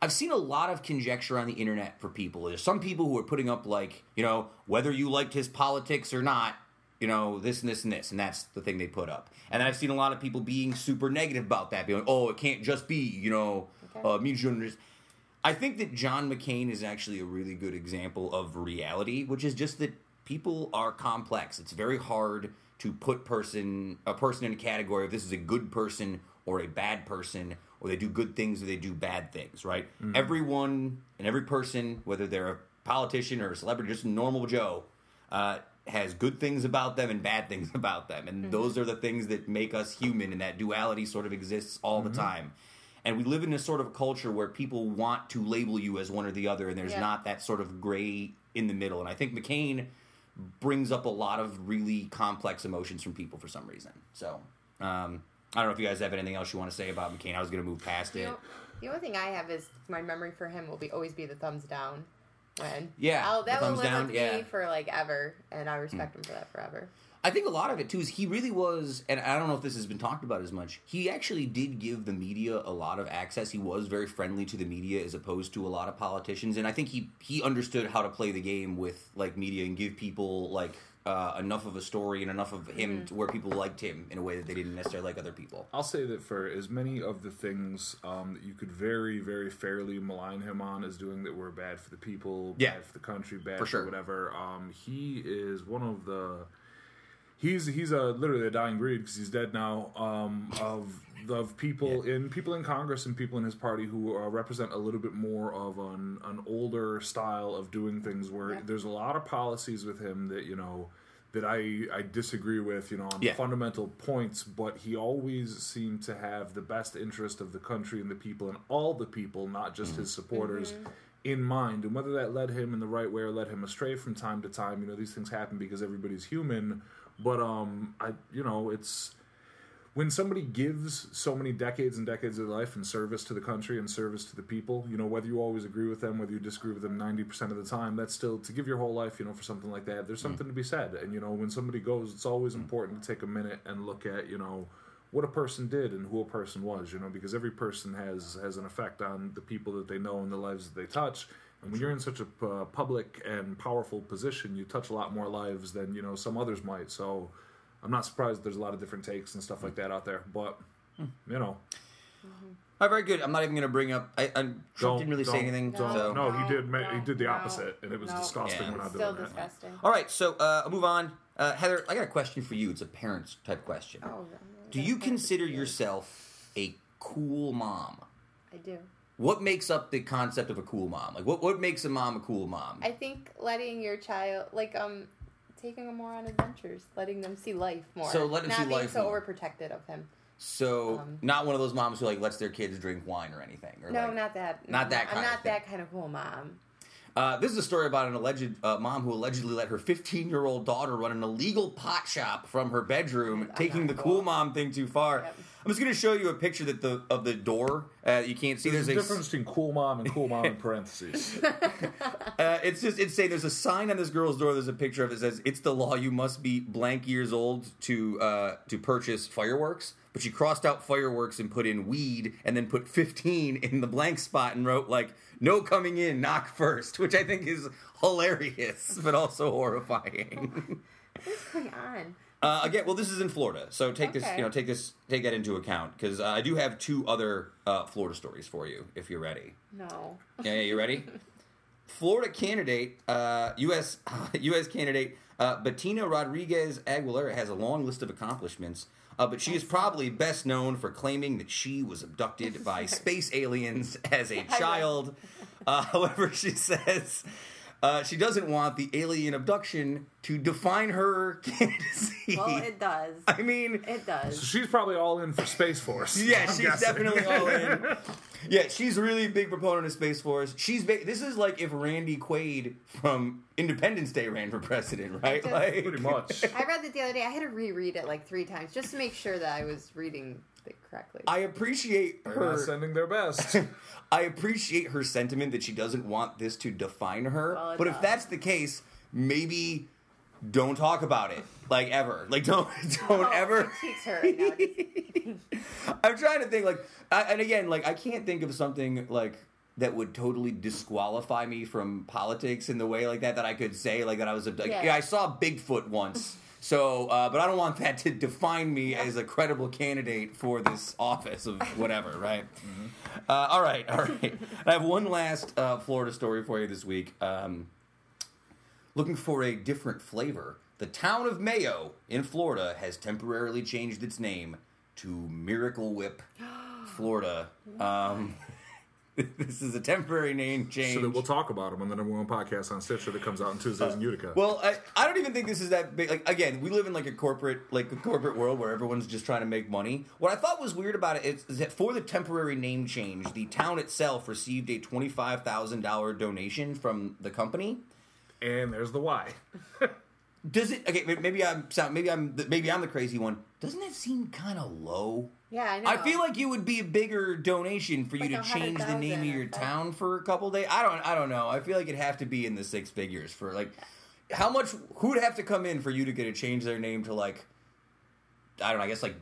I've seen a lot of conjecture on the internet for people. There's some people who are putting up like, you know, whether you liked his politics or not, you know, this and this and this, and that's the thing they put up. And I've seen a lot of people being super negative about that, being like, oh, it can't just be, you know, Okay. uh, mutual. I think that John McCain is actually a really good example of reality, which is just that people are complex. It's very hard to put person a person in a category of this is a good person or a bad person, or they do good things or they do bad things, right? Everyone and every person, whether they're a politician or a celebrity, just a normal Joe, uh, has good things about them and bad things about them, and those are the things that make us human, and that duality sort of exists all the time. And we live in a sort of culture where people want to label you as one or the other, and there's Yeah. not that sort of gray in the middle. And I think McCain brings up a lot of really complex emotions from people for some reason. So um, I don't know if you guys have anything else you want to say about McCain. I was going to move past You it. know, the only thing I have is my memory for him will be always be the thumbs down. When Yeah, I'll, that will thumbs live down, with yeah. Me for like ever, and I respect mm. him for that forever. I think a lot of it too is he really was, and I don't know if this has been talked about as much. He actually did give the media a lot of access. He was very friendly to the media as opposed to a lot of politicians, and I think he he understood how to play the game with like media and give people like uh, enough of a story and enough of him to where people liked him in a way that they didn't necessarily like other people. I'll say that for as many of the things um, that you could very, very fairly malign him on as doing that were bad for the people, Yeah. bad for the country, bad For for, sure. whatever, um, he is one of the. He's he's a literally a dying breed because he's dead now. Um, of of people in people in Congress and people in his party who uh, represent a little bit more of an an older style of doing things. Where Yeah. there's a lot of policies with him that you know that I I disagree with. You know on Yeah. fundamental points, but he always seemed to have the best interest of the country and the people and all the people, not just his supporters. In mind, and whether that led him in the right way or led him astray from time to time, you know, these things happen because everybody's human. But um, I, you know, it's when somebody gives so many decades and decades of their life in service to the country and service to the people, you know, whether you always agree with them, whether you disagree with them 90% of the time, that's still to give your whole life, you know, for something like that, there's something to be said. And, you know, when somebody goes, it's always important to take a minute and look at, you know, what a person did and who a person was, you know, because every person has has an effect on the people that they know and the lives that they touch. And when you're in such a uh, public and powerful position, you touch a lot more lives than you know some others might. So, I'm not surprised there's a lot of different takes and stuff like that out there. But you know, All right, very good. I'm not even going to bring up. I, I Trump don't didn't really say don't- anything. don't- so. no, he did. ma- he did the no, opposite, and it was no. disgusting. Yeah. We're not Still doing that. disgusting. All right, so uh, I'll move on. Uh, Heather, I got a question for you. It's a parents type question. Oh, Do you consider yourself a cool mom? I do. What makes up the concept of a cool mom? Like, what, what makes a mom a cool mom? I think letting your child, like, um, taking them more on adventures, letting them see life more. So let them Not see being life so more. overprotected of him. so, um, not one of those moms who like lets their kids drink wine or anything. Or No, like, not that. not that I'm kind of not thing. that kind of cool mom. Uh, this is a story about an alleged uh, mom who allegedly let her 15 year old daughter run an illegal pot shop from her bedroom, I'm taking the cool cool. mom thing too far. Yep. I'm just gonna show you a picture that the of the door. Uh, you can't see. There's, There's, a a difference between cool mom and cool mom in parentheses. Uh, it's just it's saying there's a sign on this girl's door. There's a picture of it that says it's the law. You must be blank years old to uh, to purchase fireworks. But she crossed out fireworks and put in weed, and then put 15 in the blank spot and wrote like no coming in, knock first, which I think is hilarious but also horrifying. What's going on? Uh, again, well, this is in Florida, so take this, you know, take this, take that into account because uh, I do have two other uh, Florida stories for you if you're ready. No. Yeah, yeah, you ready? Florida candidate, uh, U.S. U.S. candidate uh, Bettina Rodriguez Aguilera has a long list of accomplishments, uh, but she is probably best known for claiming that she was abducted by space aliens as a child. Uh, however, she says. Uh, she doesn't want the alien abduction to define her candidacy. Well, it does. I mean, It does. so does. she's probably all in for Space Force. yeah, I'm she's guessing. definitely all in. Yeah, she's really a big proponent of Space Force. She's ba- this is like if Randy Quaid from Independence Day ran for president, right? Just- Like, Pretty much. I read it the other day. I had to reread it like three times just to make sure that I was reading it correctly. I appreciate They're not her. sending their best. I appreciate her sentiment that she doesn't want this to define her. Well, it but if that's the case, maybe don't talk about it like ever. Like don't don't Oh, ever. my cheeks hurt right now. Just- I'm trying to think like, I, and again, like I can't think of something like that would totally disqualify me from politics in the way like that that I could say like that I was a like, yeah. Yeah. I saw Bigfoot once. So, uh, but I don't want that to define me as a credible candidate for this office of whatever, right? Uh, all right, all right. I have one last uh, Florida story for you this week. Um, looking for a different flavor, the town of Mayo in Florida has temporarily changed its name to Miracle Whip, Florida. Um, this is a temporary name change. so that we'll talk about them on the number one podcast on Stitcher that comes out on Tuesdays in uh, Utica. Well, I, I don't even think this is that big. Like again, we live in like a corporate like a corporate world where everyone's just trying to make money. What I thought was weird about it is, is that for the temporary name change, the town itself received a twenty five thousand dollar donation from the company. and there's the why. Does it? Okay, maybe I'm. Maybe I'm. Maybe I'm the crazy one. Doesn't that seem kind of low? Yeah, I know. I feel like it would be a bigger donation for you Like to change the name of your or town for a couple days. I don't. I don't know. I feel like it'd have to be in the six figures for like. How much? Who would have to come in for you to get to change their name to like? I don't know. I guess like.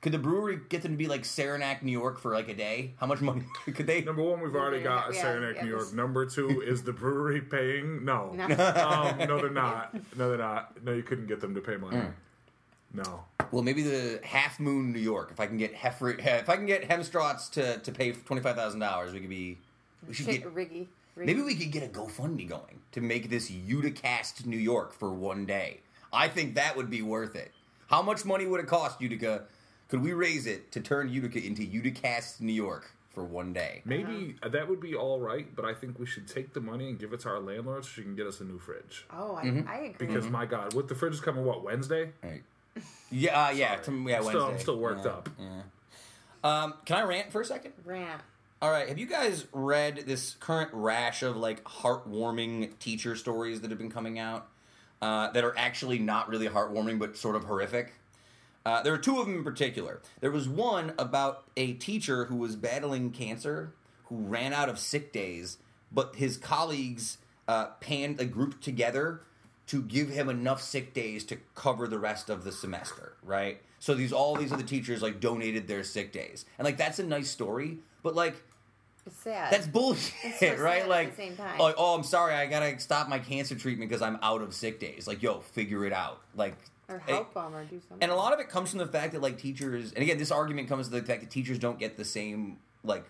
Could the brewery get them to be like Saranac, New York for like a day? How much money could they? Number one, we've already got a Yeah, Saranac, yeah, New York. Number two, is the brewery paying? No. No. Um, no, they're not. No, they're not. No, you couldn't get them to pay money. Mm. No. Well, maybe the Half Moon, New York. If I can get Heffrey, if I can get Hemstrought's to to pay twenty five thousand dollars, we could be. We should Shit, get Riggy. Riggy. Maybe we could get a GoFundMe going to make this Uticast New York for one day. I think that would be worth it. How much money would it cost Utica? Could we raise it to turn Utica into Uticast New York for one day? Maybe Uh-huh. that would be all right, but I think we should take the money and give it to our landlord so she can get us a new fridge. Oh, I, Mm-hmm. I agree. Because my God, with the fridge is coming what Wednesday? Right. Yeah, uh, yeah, tom- yeah. Still, Wednesday. I'm still worked Yeah. up. Um, can I rant for a second? Rant. All right. Have you guys read this current rash of like heartwarming teacher stories that have been coming out uh, that are actually not really heartwarming but sort of horrific? Uh, there are two of them in particular. There was one about a teacher who was battling cancer who ran out of sick days, but his colleagues uh, panned a group together to give him enough sick days to cover the rest of the semester, right? So these all these other teachers like donated their sick days, and like that's a nice story, but like It's sad. that's bullshit, so right? at Like, the same time. like, oh, I'm sorry, I gotta stop my cancer treatment because I'm out of sick days. Like, yo, figure it out. Like, or help them or do something. and a lot of it comes from the fact that like teachers, and again, this argument comes to the fact that teachers don't get the same like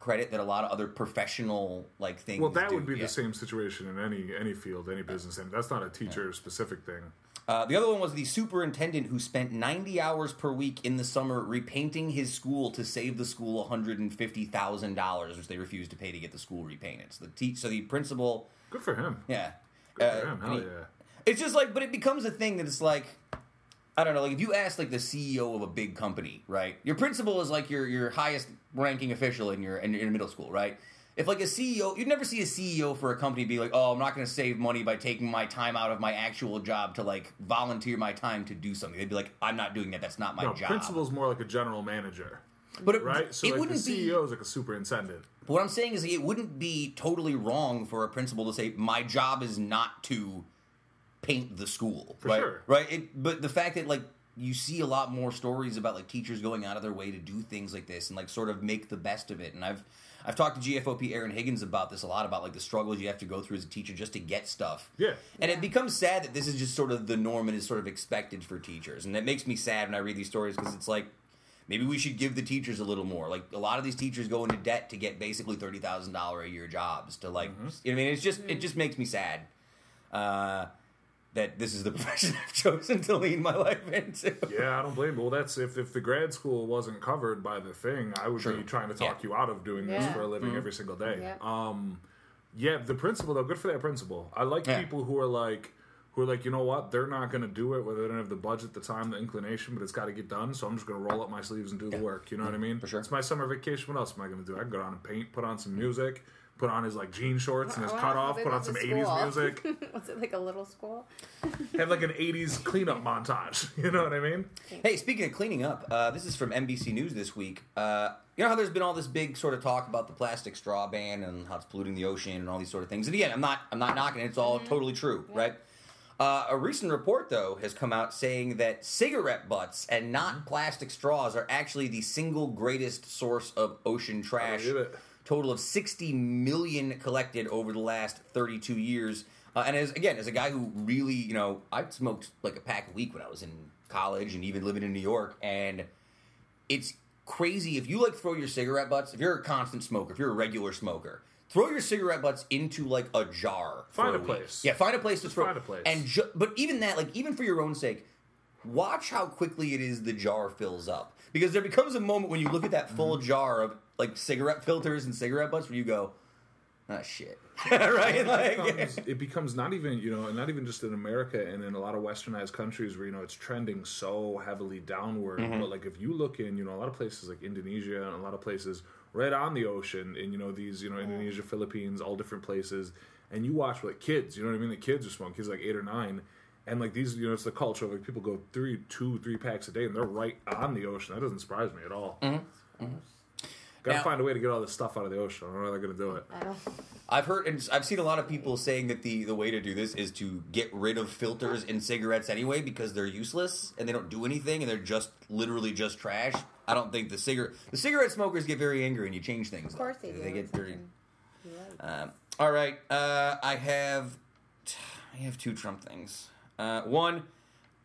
credit that a lot of other professional like things. Well, that do. would be Yeah. the same situation in any any field, any business, and that's not a teacher specific thing. Uh, the other one was the superintendent who spent 90 hours per week in the summer repainting his school to save the school $150,000, which they refused to pay to get the school repainted. So the, te- so the principal, Good for him. yeah. Good Uh, for him. Hell he- yeah. It's just like, but it becomes a thing that it's like, I don't know, like if you ask like the CEO of a big company, right? Your principal is like your your highest ranking official in your in, your middle school, right? if like a CEO, you'd never see a CEO for a company be like, "Oh, I'm not going to save money by taking my time out of my actual job to like volunteer my time to do something." They'd be like, "I'm not doing that. That's not my No, job." principal's more like a general manager, but it, right? So it like wouldn't be. CEO is like a superintendent. But what I'm saying is, it wouldn't be totally wrong for a principal to say, "My job is not to paint the school." For right? sure. Right. It, but the fact that like you see a lot more stories about like teachers going out of their way to do things like this and like sort of make the best of it. And I've I've talked to GFOP Aaron Higgins about this a lot about like the struggles you have to go through as a teacher just to get stuff. Yeah. And it becomes sad that this is just sort of the norm and is sort of expected for teachers. And that makes me sad when I read these stories because it's like maybe we should give the teachers a little more. Like a lot of these teachers go into debt to get basically thirty thousand dollar a year jobs to like. Mm-hmm. You know what I mean, it's just it just makes me sad uh, that this is the profession I've chosen to lean my life into. Yeah, I don't blame. you. Well, that's if if the grad school wasn't covered by the thing, I would True. be trying to talk Yeah. Mm-hmm. you out of doing this Yeah. for a living every single day. Yeah. Um, yeah, the principal though, good for that principal. I like Yeah. people who are like. Who are like, you know what? They're not going to do it, whether they don't have the budget, the time, the inclination, but it's got to get done. So I'm just going to roll up my sleeves and do the work. You know what I mean? For sure. It's my summer vacation. What else am I going to do? I can go down and paint, put on some music, put on his like jean shorts and his Wow, cutoff, put on some the 80s music, Was it like a little school? have like an 80s cleanup montage. You know what I mean? Hey, speaking of cleaning up, uh, this is from NBC News this week. Uh, you know how there's been all this big sort of talk about the plastic straw ban and how it's polluting the ocean and all these sort of things. And again, I'm not I'm not knocking it; it's all totally true, right? Uh, a recent report, though, has come out saying that cigarette butts and not plastic straws are actually the single greatest source of ocean trash. Total of 60 million collected over the last 32 years. Uh, and as again, as a guy who really, you know, I smoked like a pack a week when I was in college and even living in New York, and it's crazy if you like throw your cigarette butts. If you're a constant smoker, if you're a regular smoker, throw your cigarette butts into like a jar. Find a week. place. Yeah, find a place to throw. find a place. And ju- but even that, like even for your own sake, watch how quickly it is the jar fills up. Because there becomes a moment when you look at that full Mm-hmm. jar of like cigarette filters and cigarette butts where you go, ah shit, right? Like, it becomes, it becomes not even you know, not even just in America and in a lot of westernized countries where you know it's trending so heavily downward. Mm-hmm. But like if you look in, you know, a lot of places like Indonesia and a lot of places right on the ocean, and you know these, you know, Indonesia, Philippines, all different places, and you watch like kids, you know what I mean? The kids are smoking, kids like eight or nine. And like these, you know, it's the culture. Like people go three, two, three packs a day, and they're right on the ocean. That doesn't surprise me at all. Got to Mm-hmm. Now- find a way to get all this stuff out of the ocean. I don't know how they're going to do it. I don't. I've heard and I've seen a lot of people saying that the the way to do this is to get rid of filters in cigarettes anyway because they're useless and they don't do anything and they're just literally just trash. I don't think the cigarette the cigarette smokers get very angry and you change things. Of course though. they do. They get It's very. fucking- right. Um, all right, uh, I have I have two Trump things. Uh, one,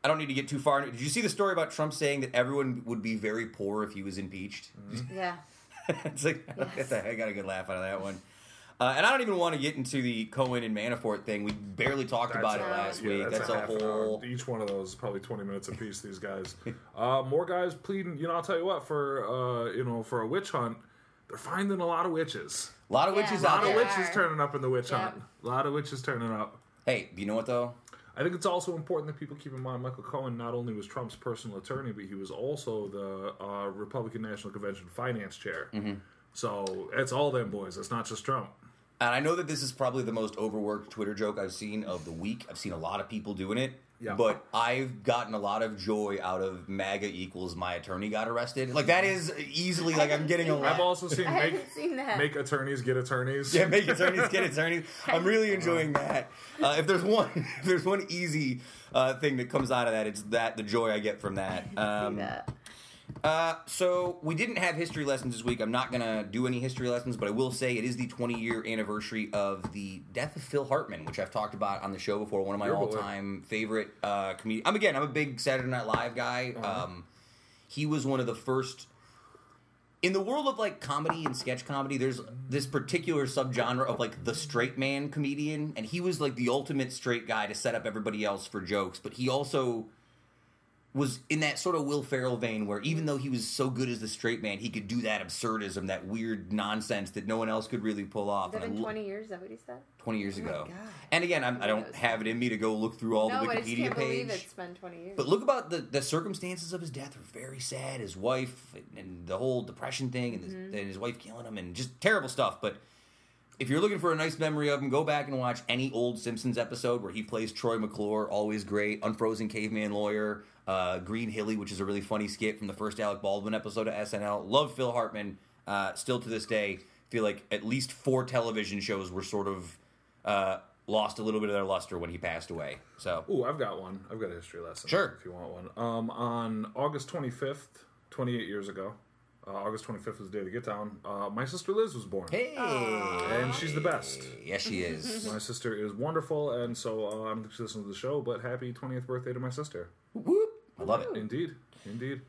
I don't need to get too far. Did you see the story about Trump saying that everyone would be very poor if he was impeached? Yeah. it's like Yes. I got a good laugh out of that one. Uh, and I don't even want to get into the Cohen and Manafort thing. We barely talked about it last yeah, week. That's, a, half an whole. hour. Each one of those is probably twenty minutes apiece. These guys, uh, more guys pleading. You know, I'll tell you what. For uh, you know, for a witch hunt, they're finding a lot of witches. A lot of Yeah. witches A out lot of there. witches are. turning up in the witch Yep. hunt. A lot of witches turning up. Hey, you know what though? I think it's also important that people keep in mind Michael Cohen not only was Trump's personal attorney, but he was also the uh, Republican National Convention finance chair. Mm-hmm. So it's all them boys. It's not just Trump. And I know that this is probably the most overworked Twitter joke I've seen of the week. I've seen a lot of people doing it. Yeah. But I've gotten a lot of joy out of MAGA equals my attorney got arrested. Like that is easily like I'm getting a seen I've also seen I make seen that. make attorneys get attorneys. Yeah, make attorneys get attorneys. I'm really enjoying that. Uh, if there's one, if there's one easy uh, thing that comes out of that, it's that the joy I get from that. See Um, that. Uh, so we didn't have history lessons this week. I'm not gonna do any history lessons, but I will say it is the 20 year anniversary of the death of Phil Hartman, which I've talked about on the show before. One of my all time favorite uh, comedians. I'm again, I'm a big Saturday Night Live guy. Uh-huh. Um, he was one of the first. In the world of like comedy and sketch comedy, there's this particular subgenre of like the straight man comedian, and he was like the ultimate straight guy to set up everybody else for jokes. But he also was in that sort of Will Ferrell vein where even though he was so good as the straight man, he could do that absurdism, that weird nonsense that no one else could really pull off. Has it And been lo- 20 years? Is that what he said? 20 years Oh my ago. God. And again, I'm, I don't have it in me to go look through all no, the I just Wikipedia can't page. believe it's been 20 years. But look about the, the circumstances of his death were very sad. His wife and, and the whole depression thing, and, Mm-hmm. and his wife killing him, and just terrible stuff. But if you're looking for a nice memory of him, go back and watch any old Simpsons episode where he plays Troy McClure, always great. Unfrozen Caveman Lawyer, uh, Green Hilly, which is a really funny skit from the first Alec Baldwin episode of SNL. Love Phil Hartman. Uh, still to this day, feel like at least four television shows were sort of uh, lost a little bit of their luster when he passed away. So Ooh, I've got one. I've got a history lesson. Sure. If you want one. Um, on August 25th, 28 years ago, uh, August 25th was the day to Get Down, uh, my sister Liz was born. hey, And she's the best. yes, she is. My sister is wonderful, and so uh, I'm just listening to the show, but happy 20th birthday to my sister. Whoop. I love it. Indeed. Indeed.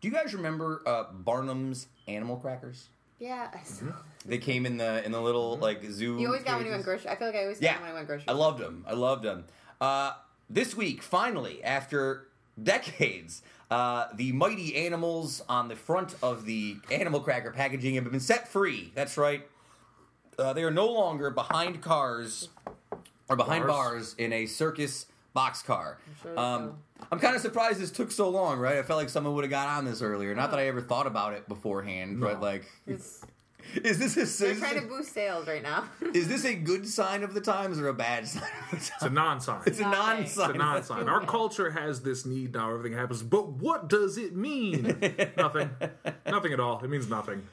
Do you guys remember uh, Barnum's animal crackers? Yeah. I saw- They came in the in the little like zoo. You always got when you went grocery. I feel like I always got Yeah, them when I went grocery. I loved them. I loved them. Uh, this week, finally, after decades, uh, the mighty animals on the front of the animal cracker packaging have been set free. That's right. Uh, they are no longer behind cars or behind Bars. bars in a circus boxcar. sure Um, I'm kind of surprised this took so long, right? I felt like someone would have got on this earlier. Not that I ever thought about it beforehand, but like, It's, is this a they're is trying to boost sales right now. is this a good sign of the times or a bad sign of the It's a non sign. It's a Nothing. non It's sign. a non sign. Our culture has this need now, everything happens, but what does it mean? nothing. Nothing at all. It means nothing.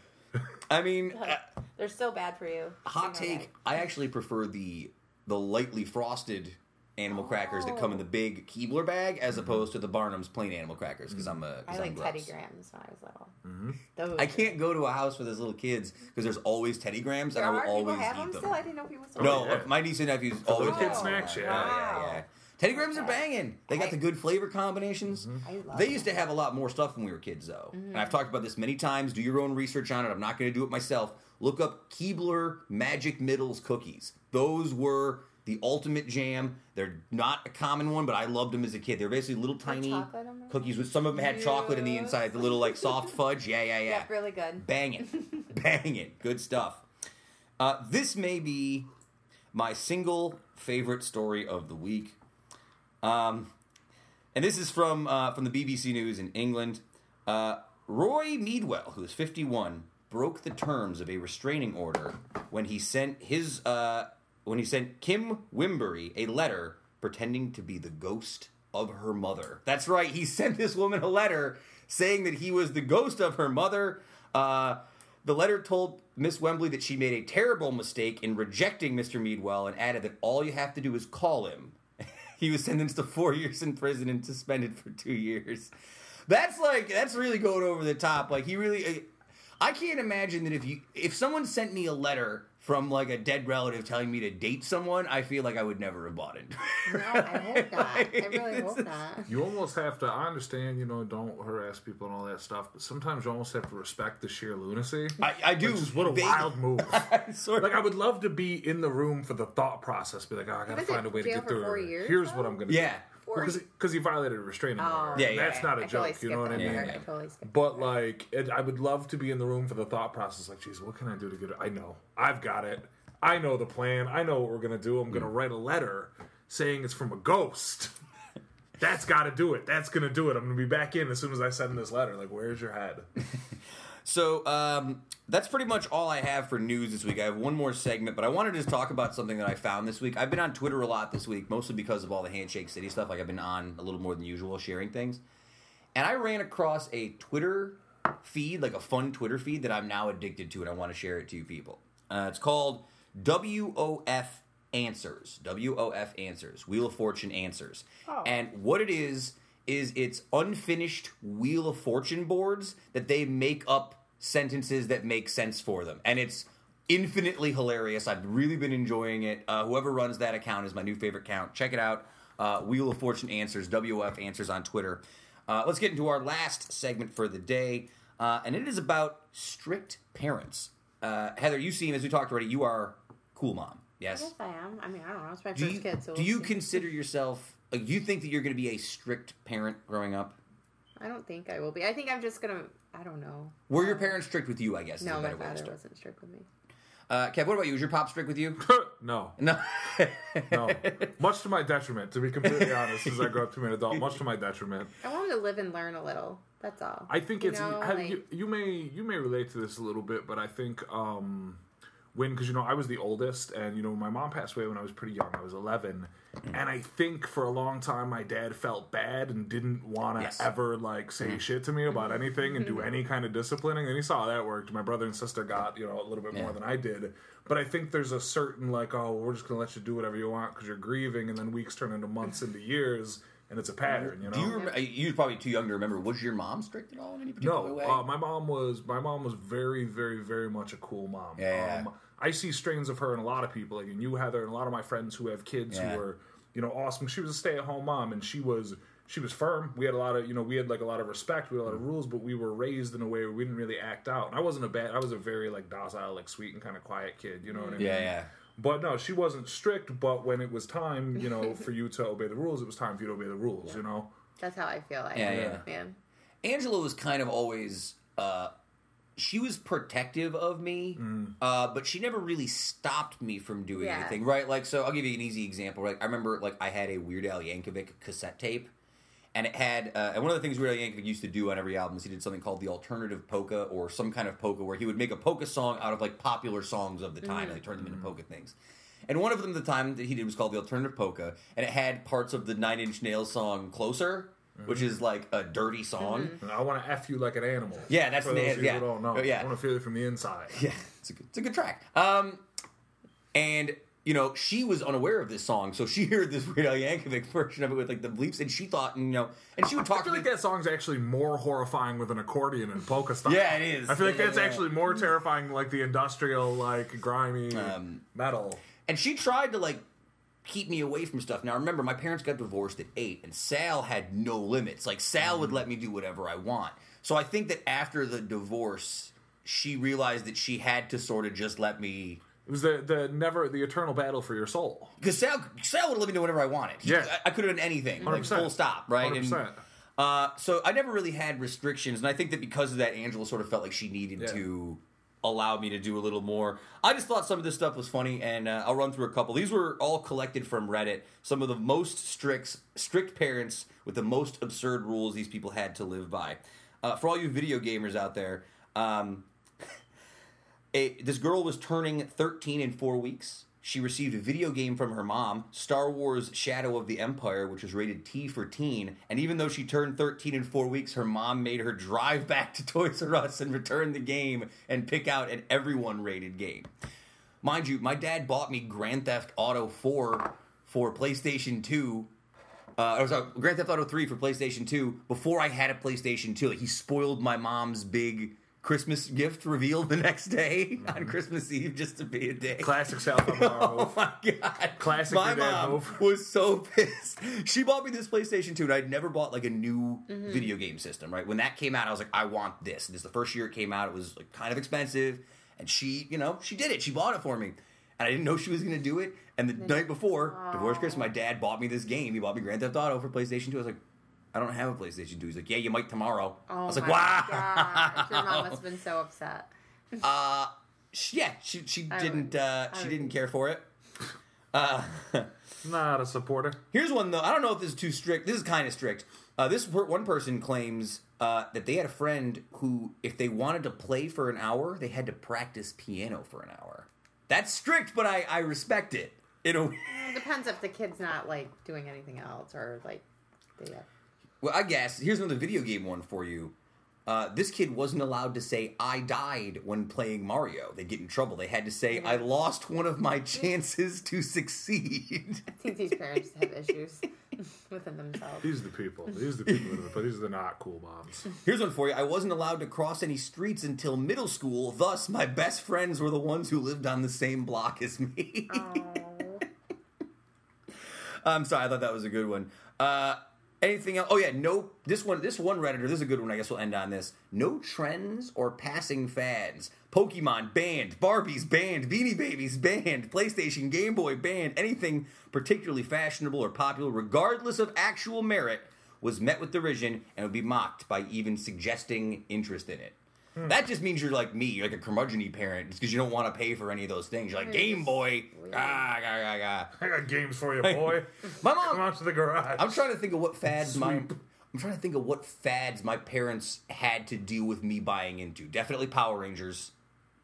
I mean, uh, They're so bad for you. hot So you know take. I actually prefer the the lightly frosted animal crackers that come in the big Keebler bag as opposed to the Barnum's plain animal crackers because I'm a. that. 'cause I I'm like Teddy gross. Grahams when I was little. Mm-hmm. Those I can't go to a house where there's little kids because there's always Teddy Grahams There and I will always have eat them them. still. I didn't know people still. No, yeah. my niece and nephews always little kid have them. snacks, yeah. yeah, yeah. Teddy Grahams are banging. They got the good flavor combinations. I love They used to have a lot more stuff when we were kids, though. Mm-hmm. And I've talked about this many times. Do your own research on it. I'm not going to do it myself. Look up Keebler Magic Middles cookies. Those were the ultimate jam. They're not a common one, but I loved them as a kid. They're basically little tiny chocolate on them? cookies with some of them had chocolate in the inside, the little like soft fudge. Yeah, yeah, yeah. Yep, really good. Bang it. Bang it. Good stuff. Uh, this may be my single favorite story of the week. Um, and this is from uh, from the BBC News in England. Uh, Roy Meadwell, who is 51, broke the terms of a restraining order when he sent his uh, when he sent Kim Wimbury a letter pretending to be the ghost of her mother. That's right. He sent this woman a letter saying that he was the ghost of her mother. Uh, the letter told Miss Wembley that she made a terrible mistake in rejecting Mr. Meadwell and added that all you have to do is call him. he was sentenced to four years in prison and suspended for two years. That's like that's really going over the top. Like he really, I can't imagine that if you if someone sent me a letter from like a dead relative telling me to date someone, I feel like I would never have bought it. No, I hope not. I really hope It's- not. You almost have to. I understand, you know, don't harass people and all that stuff, but sometimes you almost have to respect the sheer lunacy. I, I do. Which is what a They- wild move. sort Like I would love to be in the room for the thought process. Be like, oh, I gotta find a way to get through. four years, Here's though? what I'm gonna Yeah. Four because he violated a restraining Oh, order. Yeah, yeah, That's yeah. not a I totally joke. You know what I mean? Yeah, yeah. I totally skipped But like, it, I would love to be in the room for the thought process. Like, geez, what can I do to get it? I know, I've got it. I know the plan. I know what we're gonna do. I'm gonna mm. write a letter saying it's from a ghost. That's got to do it. That's gonna do it. I'm gonna be back in as soon as I send this letter. Like, where's your head? So um, that's pretty much all I have for news this week. I have one more segment, but I wanted to just talk about something that I found this week. I've been on Twitter a lot this week, mostly because of all the Handshake City stuff. Like I've been on a little more than usual, sharing things, and I ran across a Twitter feed, like a fun Twitter feed that I'm now addicted to, and I want to share it to you people. Uh, it's called WOF Answers. WOF Answers. Wheel of Fortune Answers. Oh. And what it is is it's unfinished Wheel of Fortune boards that they make up sentences that make sense for them, and it's infinitely hilarious. I've really been enjoying it. Uh, whoever runs that account is my new favorite account. Check it out. Uh, Wheel of Fortune Answers, WOF Answers on Twitter. Uh, let's get into our last segment for the day, uh, and it is about strict parents. Uh, Heather, you seem, as we talked already, you are cool mom. Yes. Yes, I am. I mean, I don't know. It's my Do first you, kid, so do we'll you see. consider yourself? Like, do you think that you're going to be a strict parent growing up? I don't think I will be. I think I'm just gonna. I don't know. Were your parents strict with you? I guess. No, my better way to father wasn't strict with me. Uh, Kev, what about you? Was your pop strict with you? no, No. no. Much to my detriment, to be completely honest, as I grow up to be an adult. Much to my detriment. I want to live and learn a little. That's all. I think You it's know, have like- you, you may you may relate to this a little bit, but I think um, when because you know I was the oldest, and you know my mom passed away when I was pretty young. I was 11, and I think for a long time my dad felt bad and didn't want to Yes. ever like say shit to me about anything and do any kind of disciplining. And he saw how that worked. My brother and sister got you know a little bit more than I did, but I think there's a certain like oh we're just gonna let you do whatever you want because you're grieving, and then weeks turn into months into years, and it's a pattern. You know. Do you remember? You're probably too young to remember. Was your mom strict at all in any particular No, way? uh, my mom was my mom was very, very, very much a cool mom. Yeah. Um, I see strains of her in a lot of people, like in you, Heather, and a lot of my friends who have kids Yeah. who are, you know, awesome. She was a stay-at-home mom, and she was she was firm. We had a lot of, you know, we had like a lot of respect, we had a lot of rules, but we were raised in a way where we didn't really act out. And I wasn't a bad, I was a very like docile, like sweet and kind of quiet kid. You know what I mean? yeah, yeah. But no, she wasn't strict. But when it was time, you know, for you to obey the rules, it was time for you to obey the rules. You know. That's how I feel. Like, Yeah, yeah. man. Angela was kind of always uh she was protective of me, Mm. uh, but she never really stopped me from doing Yeah. anything, right? Like, so I'll give you an easy example. Right, I remember like I had a Weird Al Yankovic cassette tape, and it had uh, and one of the things Weird Al Yankovic used to do on every album is he did something called the alternative polka or some kind of polka where he would make a polka song out of like popular songs of the time and like turn them into polka things. And one of them, the time that he did, was called the alternative polka, and it had parts of the Nine Inch Nails song "Closer," which is like a dirty song. And I want to f you like an animal. Yeah, that's for the- those of you yeah. who don't know. Oh, yeah. I want to feel it from the inside. Yeah, it's a good, it's a good track. Um, and you know she was unaware of this song, so she heard this Weird Al Yankovic version of it with like the bleeps, and she thought, you know, and she would I talk to feel me. like that song's actually more horrifying with an accordion and polka style. Yeah, it is. I feel like Yeah, that's yeah. actually more terrifying, like the industrial, like grimy Um, metal. and she tried to like keep me away from stuff. Now remember, my parents got divorced at eight, and Sal had no limits. Like Sal would let me do whatever I want. So I think that after the divorce, she realized that she had to sort of just let me. It was the the never the eternal battle for your soul. Because Sal, Sal would let me do whatever I wanted. He- Yeah. I, I could have done anything, like 100%. full stop, right? And, 100%. Uh, so I never really had restrictions, and I think that because of that, Angela sort of felt like she needed Yeah. to allow me to do a little more. I just thought some of this stuff was funny, and uh, I'll run through a couple. These were all collected from Reddit. Some of the most strict strict parents with the most absurd rules these people had to live by. Uh, for all you video gamers out there, um, a, this girl was turning 13 in four weeks. She received a video game from her mom, Star Wars Shadow of the Empire, which was rated T for teen. And even though she turned 13 in four weeks, her mom made her drive back to Toys R Us and return the game and pick out an everyone rated game. Mind you, my dad bought me Grand Theft Auto 4 for PlayStation 2 uh, or sorry, Grand Theft Auto 3 for PlayStation 2 before I had a PlayStation 2. Like, he spoiled my mom's big Christmas gift reveal the next day on mm-hmm. Christmas Eve just to be a day. Classic South America Oh move. my god! Classic My your dad mom move. was so pissed. She bought me this PlayStation 2, and I'd never bought like a new mm-hmm. video game system. Right when that came out, I was like, I want this. This is the first year it came out. It was like kind of expensive, and she, you know, she did it. She bought it for me, and I didn't know she was going to do it. And the mm-hmm. night before divorce Christmas, my dad bought me this game. He bought me Grand Theft Auto for PlayStation 2. I was like. I don't have a PlayStation 2. He's like, yeah, you might tomorrow. Oh I was like, wow. gosh, Your mom must have been so upset. Uh, she- yeah, she she I didn't would- uh, she would- didn't care for it. Uh, Not a supporter. Here's one though. I don't know if this is too strict. This is kind of strict. Uh, this one person claims uh, that they had a friend who, if they wanted to play for an hour, they had to practice piano for an hour. That's strict, but I, I respect it. In a It depends if the kid's not like doing anything else or like they have well, I guess here's another video game one for you. Uh, this kid wasn't allowed to say "I died" when playing Mario. They get in trouble. They had to say "I lost one of my chances to succeed." I think these parents have issues within themselves. These are the people. These are the people. that are, but these are the not cool moms. Here's one for you. I wasn't allowed to cross any streets until middle school. Thus, my best friends were the ones who lived on the same block as me. Oh. I'm sorry. I thought that was a good one. Uh, anything else? Oh yeah, no. This one, this one redditor. This is a good one. I guess we'll end on this. No trends or passing fads. Pokemon banned, Barbies banned, Beanie Babies banned, PlayStation, Game Boy banned. Anything particularly fashionable or popular, regardless of actual merit, was met with derision and would be mocked by even suggesting interest in it. That just means you're like me, you're like a curmudgeon parent, just because you don't want to pay for any of those things. You're like Game Boy, ah, gah, gah, gah. I got games for you, boy. My Come mom, out to the garage. I'm trying to think of what fads my I'm trying to think of what fads my parents had to deal with me buying into. Definitely Power Rangers.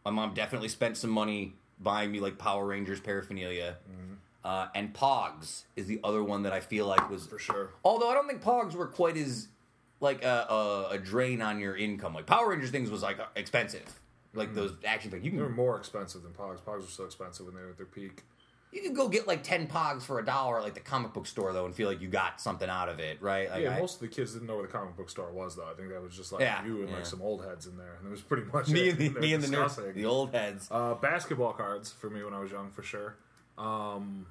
My mom definitely spent some money buying me like Power Rangers paraphernalia. Mm-hmm. Uh, and Pogs is the other one that I feel like was For sure. Although I don't think Pogs were quite as like a, a, a drain on your income. Like Power Rangers things was like expensive. Like those action things, you They were more expensive than Pogs. Pogs were so expensive when they were at their peak. you can go get like ten Pogs for a dollar at like the comic book store though, and feel like you got something out of it, right? Like yeah, I- most of the kids didn't know where the comic book store was, though. I think that was just like Yeah, you and yeah. like some old heads in there, and it was pretty much me and the, me and the nerds, the old heads. Uh, basketball cards for me when I was young, for sure. Um,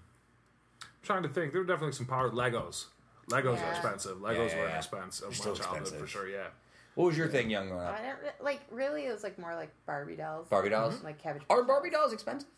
I'm trying to think, there were definitely some powered Legos. Legos Yeah. are expensive. Legos yeah, were yeah. an expense of my still childhood expensive. for sure. Yeah. What was your thing, young growing up? I don't like really. It was like more like Barbie dolls. Barbie dolls? Mm-hmm. like cabbage. Are Barbie dolls expensive?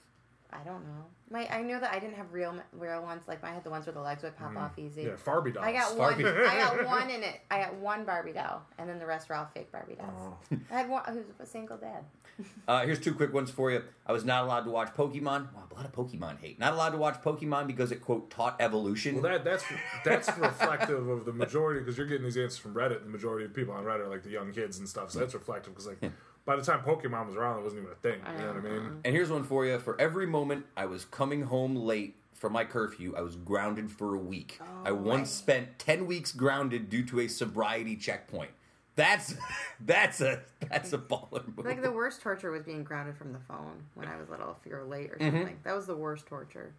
I don't know. My I knew that I didn't have real real ones. Like I had the ones where the legs would pop off easy. Yeah, Barbie dolls. I got one. I got one in it. I got one Barbie doll, and then the rest were all fake Barbie dolls. Oh. I had one who's a single dad. Uh, here's two quick ones for you. I was not allowed to watch Pokemon. Wow, a lot of Pokemon hate. Not allowed to watch Pokemon because it quote taught evolution. Well, that that's that's reflective of the majority because you're getting these answers from Reddit. The majority of people on Reddit are like the young kids and stuff. So that's reflective because like by the time Pokemon was around, it wasn't even a thing. You know what I mean? and here's one for you. For every moment I was coming home late from my curfew, I was grounded for a week. I once right. spent ten weeks grounded due to a sobriety checkpoint. That's that's a that's a baller move. Like the worst torture was being grounded from the phone when I was little. If you were late or Mm-hmm. something, that was the worst torture.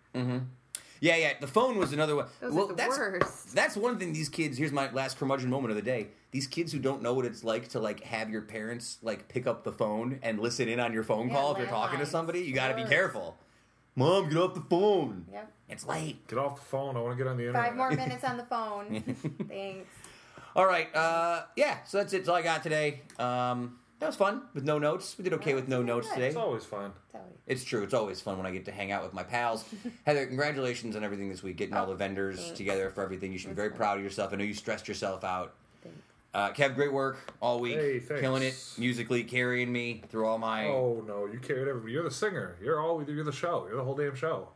Yeah, yeah. The phone was another one. Those well, are the that's worst. that's one thing. These kids. Here's my last curmudgeon moment of the day. These kids who don't know what it's like to like have your parents like pick up the phone and listen in on your phone Yeah, call if you're talking to somebody. You got to be careful. Mom, get off the phone. Yep. It's late. Get off the phone. I want to get on the internet. Five more minutes on the phone. Thanks. All right. Uh, yeah. So that's it. That's all I got today. Um, that was fun with no notes. We did okay with no notes good. today. It's always fun. It's true. It's always fun when I get to hang out with my pals. Heather, congratulations on everything this week. Getting all Oh, the vendors thanks. together for everything. You should be very That's proud of yourself. I know you stressed yourself out. Uh, Kev, great work all week. Hey, thanks. Killing it musically, carrying me through all my Oh no, you carried everybody. You're the singer. You're all. You're the show. You're the whole damn show.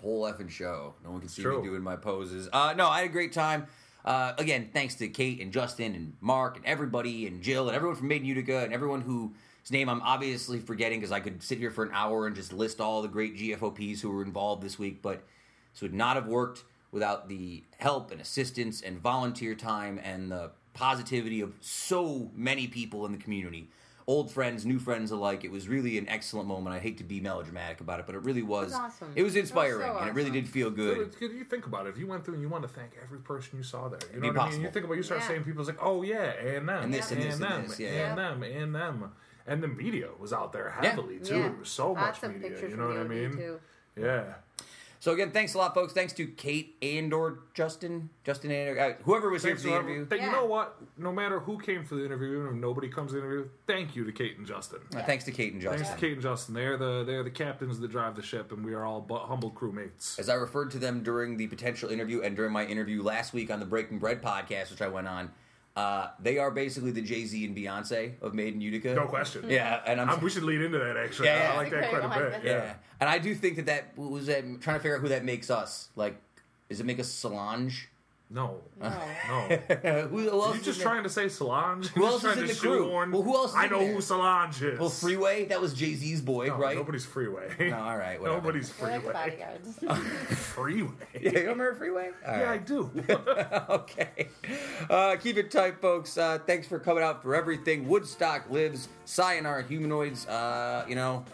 whole effing show. No one can see True. me doing my poses. Uh, no, I had a great time. Uh, again, thanks to Kate and Justin and Mark and everybody and Jill and everyone from Made in Utica and everyone whose name I'm obviously forgetting because I could sit here for an hour and just list all the great GFOPs who were involved this week, but this would not have worked without the help and assistance and volunteer time and the positivity of so many people in the community. Old friends, new friends alike. It was really an excellent moment. I hate to be melodramatic about it, but it really was. was awesome. It was It was inspiring, so and it really awesome. did feel good. But it's- You think about it. If you went through and you want to thank every person you saw there, you be know what I mean. You think about it, you start Yeah. saying people's like, oh yeah, and them, And this and this and them, this, yeah. and them, and them, and the media was out there Yeah. heavily too. Yeah. So Lots much of media. pictures You know what I mean? Too. Yeah. So again, thanks a lot, folks. Thanks to Kate and or Justin, Justin and uh, whoever was Thanks here for the to interview. everyone. You know what? No matter who came for the interview, even if nobody comes to the interview, thank you to Kate and Justin. Uh, thanks to Kate and Justin. Thanks to Kate and Justin. They're the they're the captains that drive the ship, and we are all bu- humble crewmates. As I referred to them during the potential interview and during my interview last week on the Breaking Bread podcast, which I went on, uh, they are basically the Jay Z and Beyonce of Made in Utica. No question. Yeah, and I'm, Um, we should lead into that actually. Yeah, yeah. I like that quite a bit. yeah. Yeah. and I do think that that what was that. Trying to figure out who that makes us. Like, does it make us Solange? No. No. No. who, who else? you is just in there? trying to say Solange? Who else is in the crew? shoehorn- Well, who else is I know there? who Solange is. Well, Freeway. That was Jay Z's boy, No, right? Nobody's freeway. No, all right, whatever. Nobody's We're like freeway. bodyguards. freeway. Yeah, you remember Freeway? All Yeah, I do. okay. Uh, keep it tight, folks. Uh, thanks for coming out for everything. Woodstock lives. Sayonara humanoids. Uh, you know,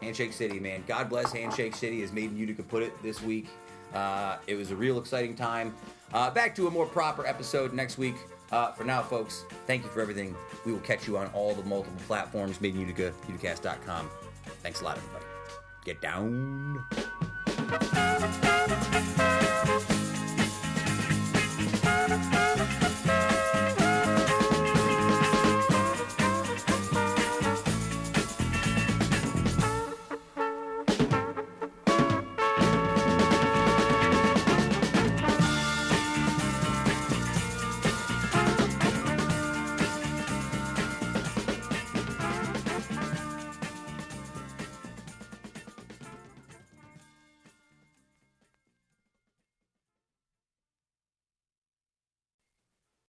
Handshake City, man. God bless Handshake City, as Made in Utica put it this week. Uh, it was a real exciting time. Uh, back to a more proper episode next week. Uh, for now, folks, thank you for everything. We will catch you on all the multiple platforms, Made in Utica, uticast.com. Thanks a lot, everybody. Get down.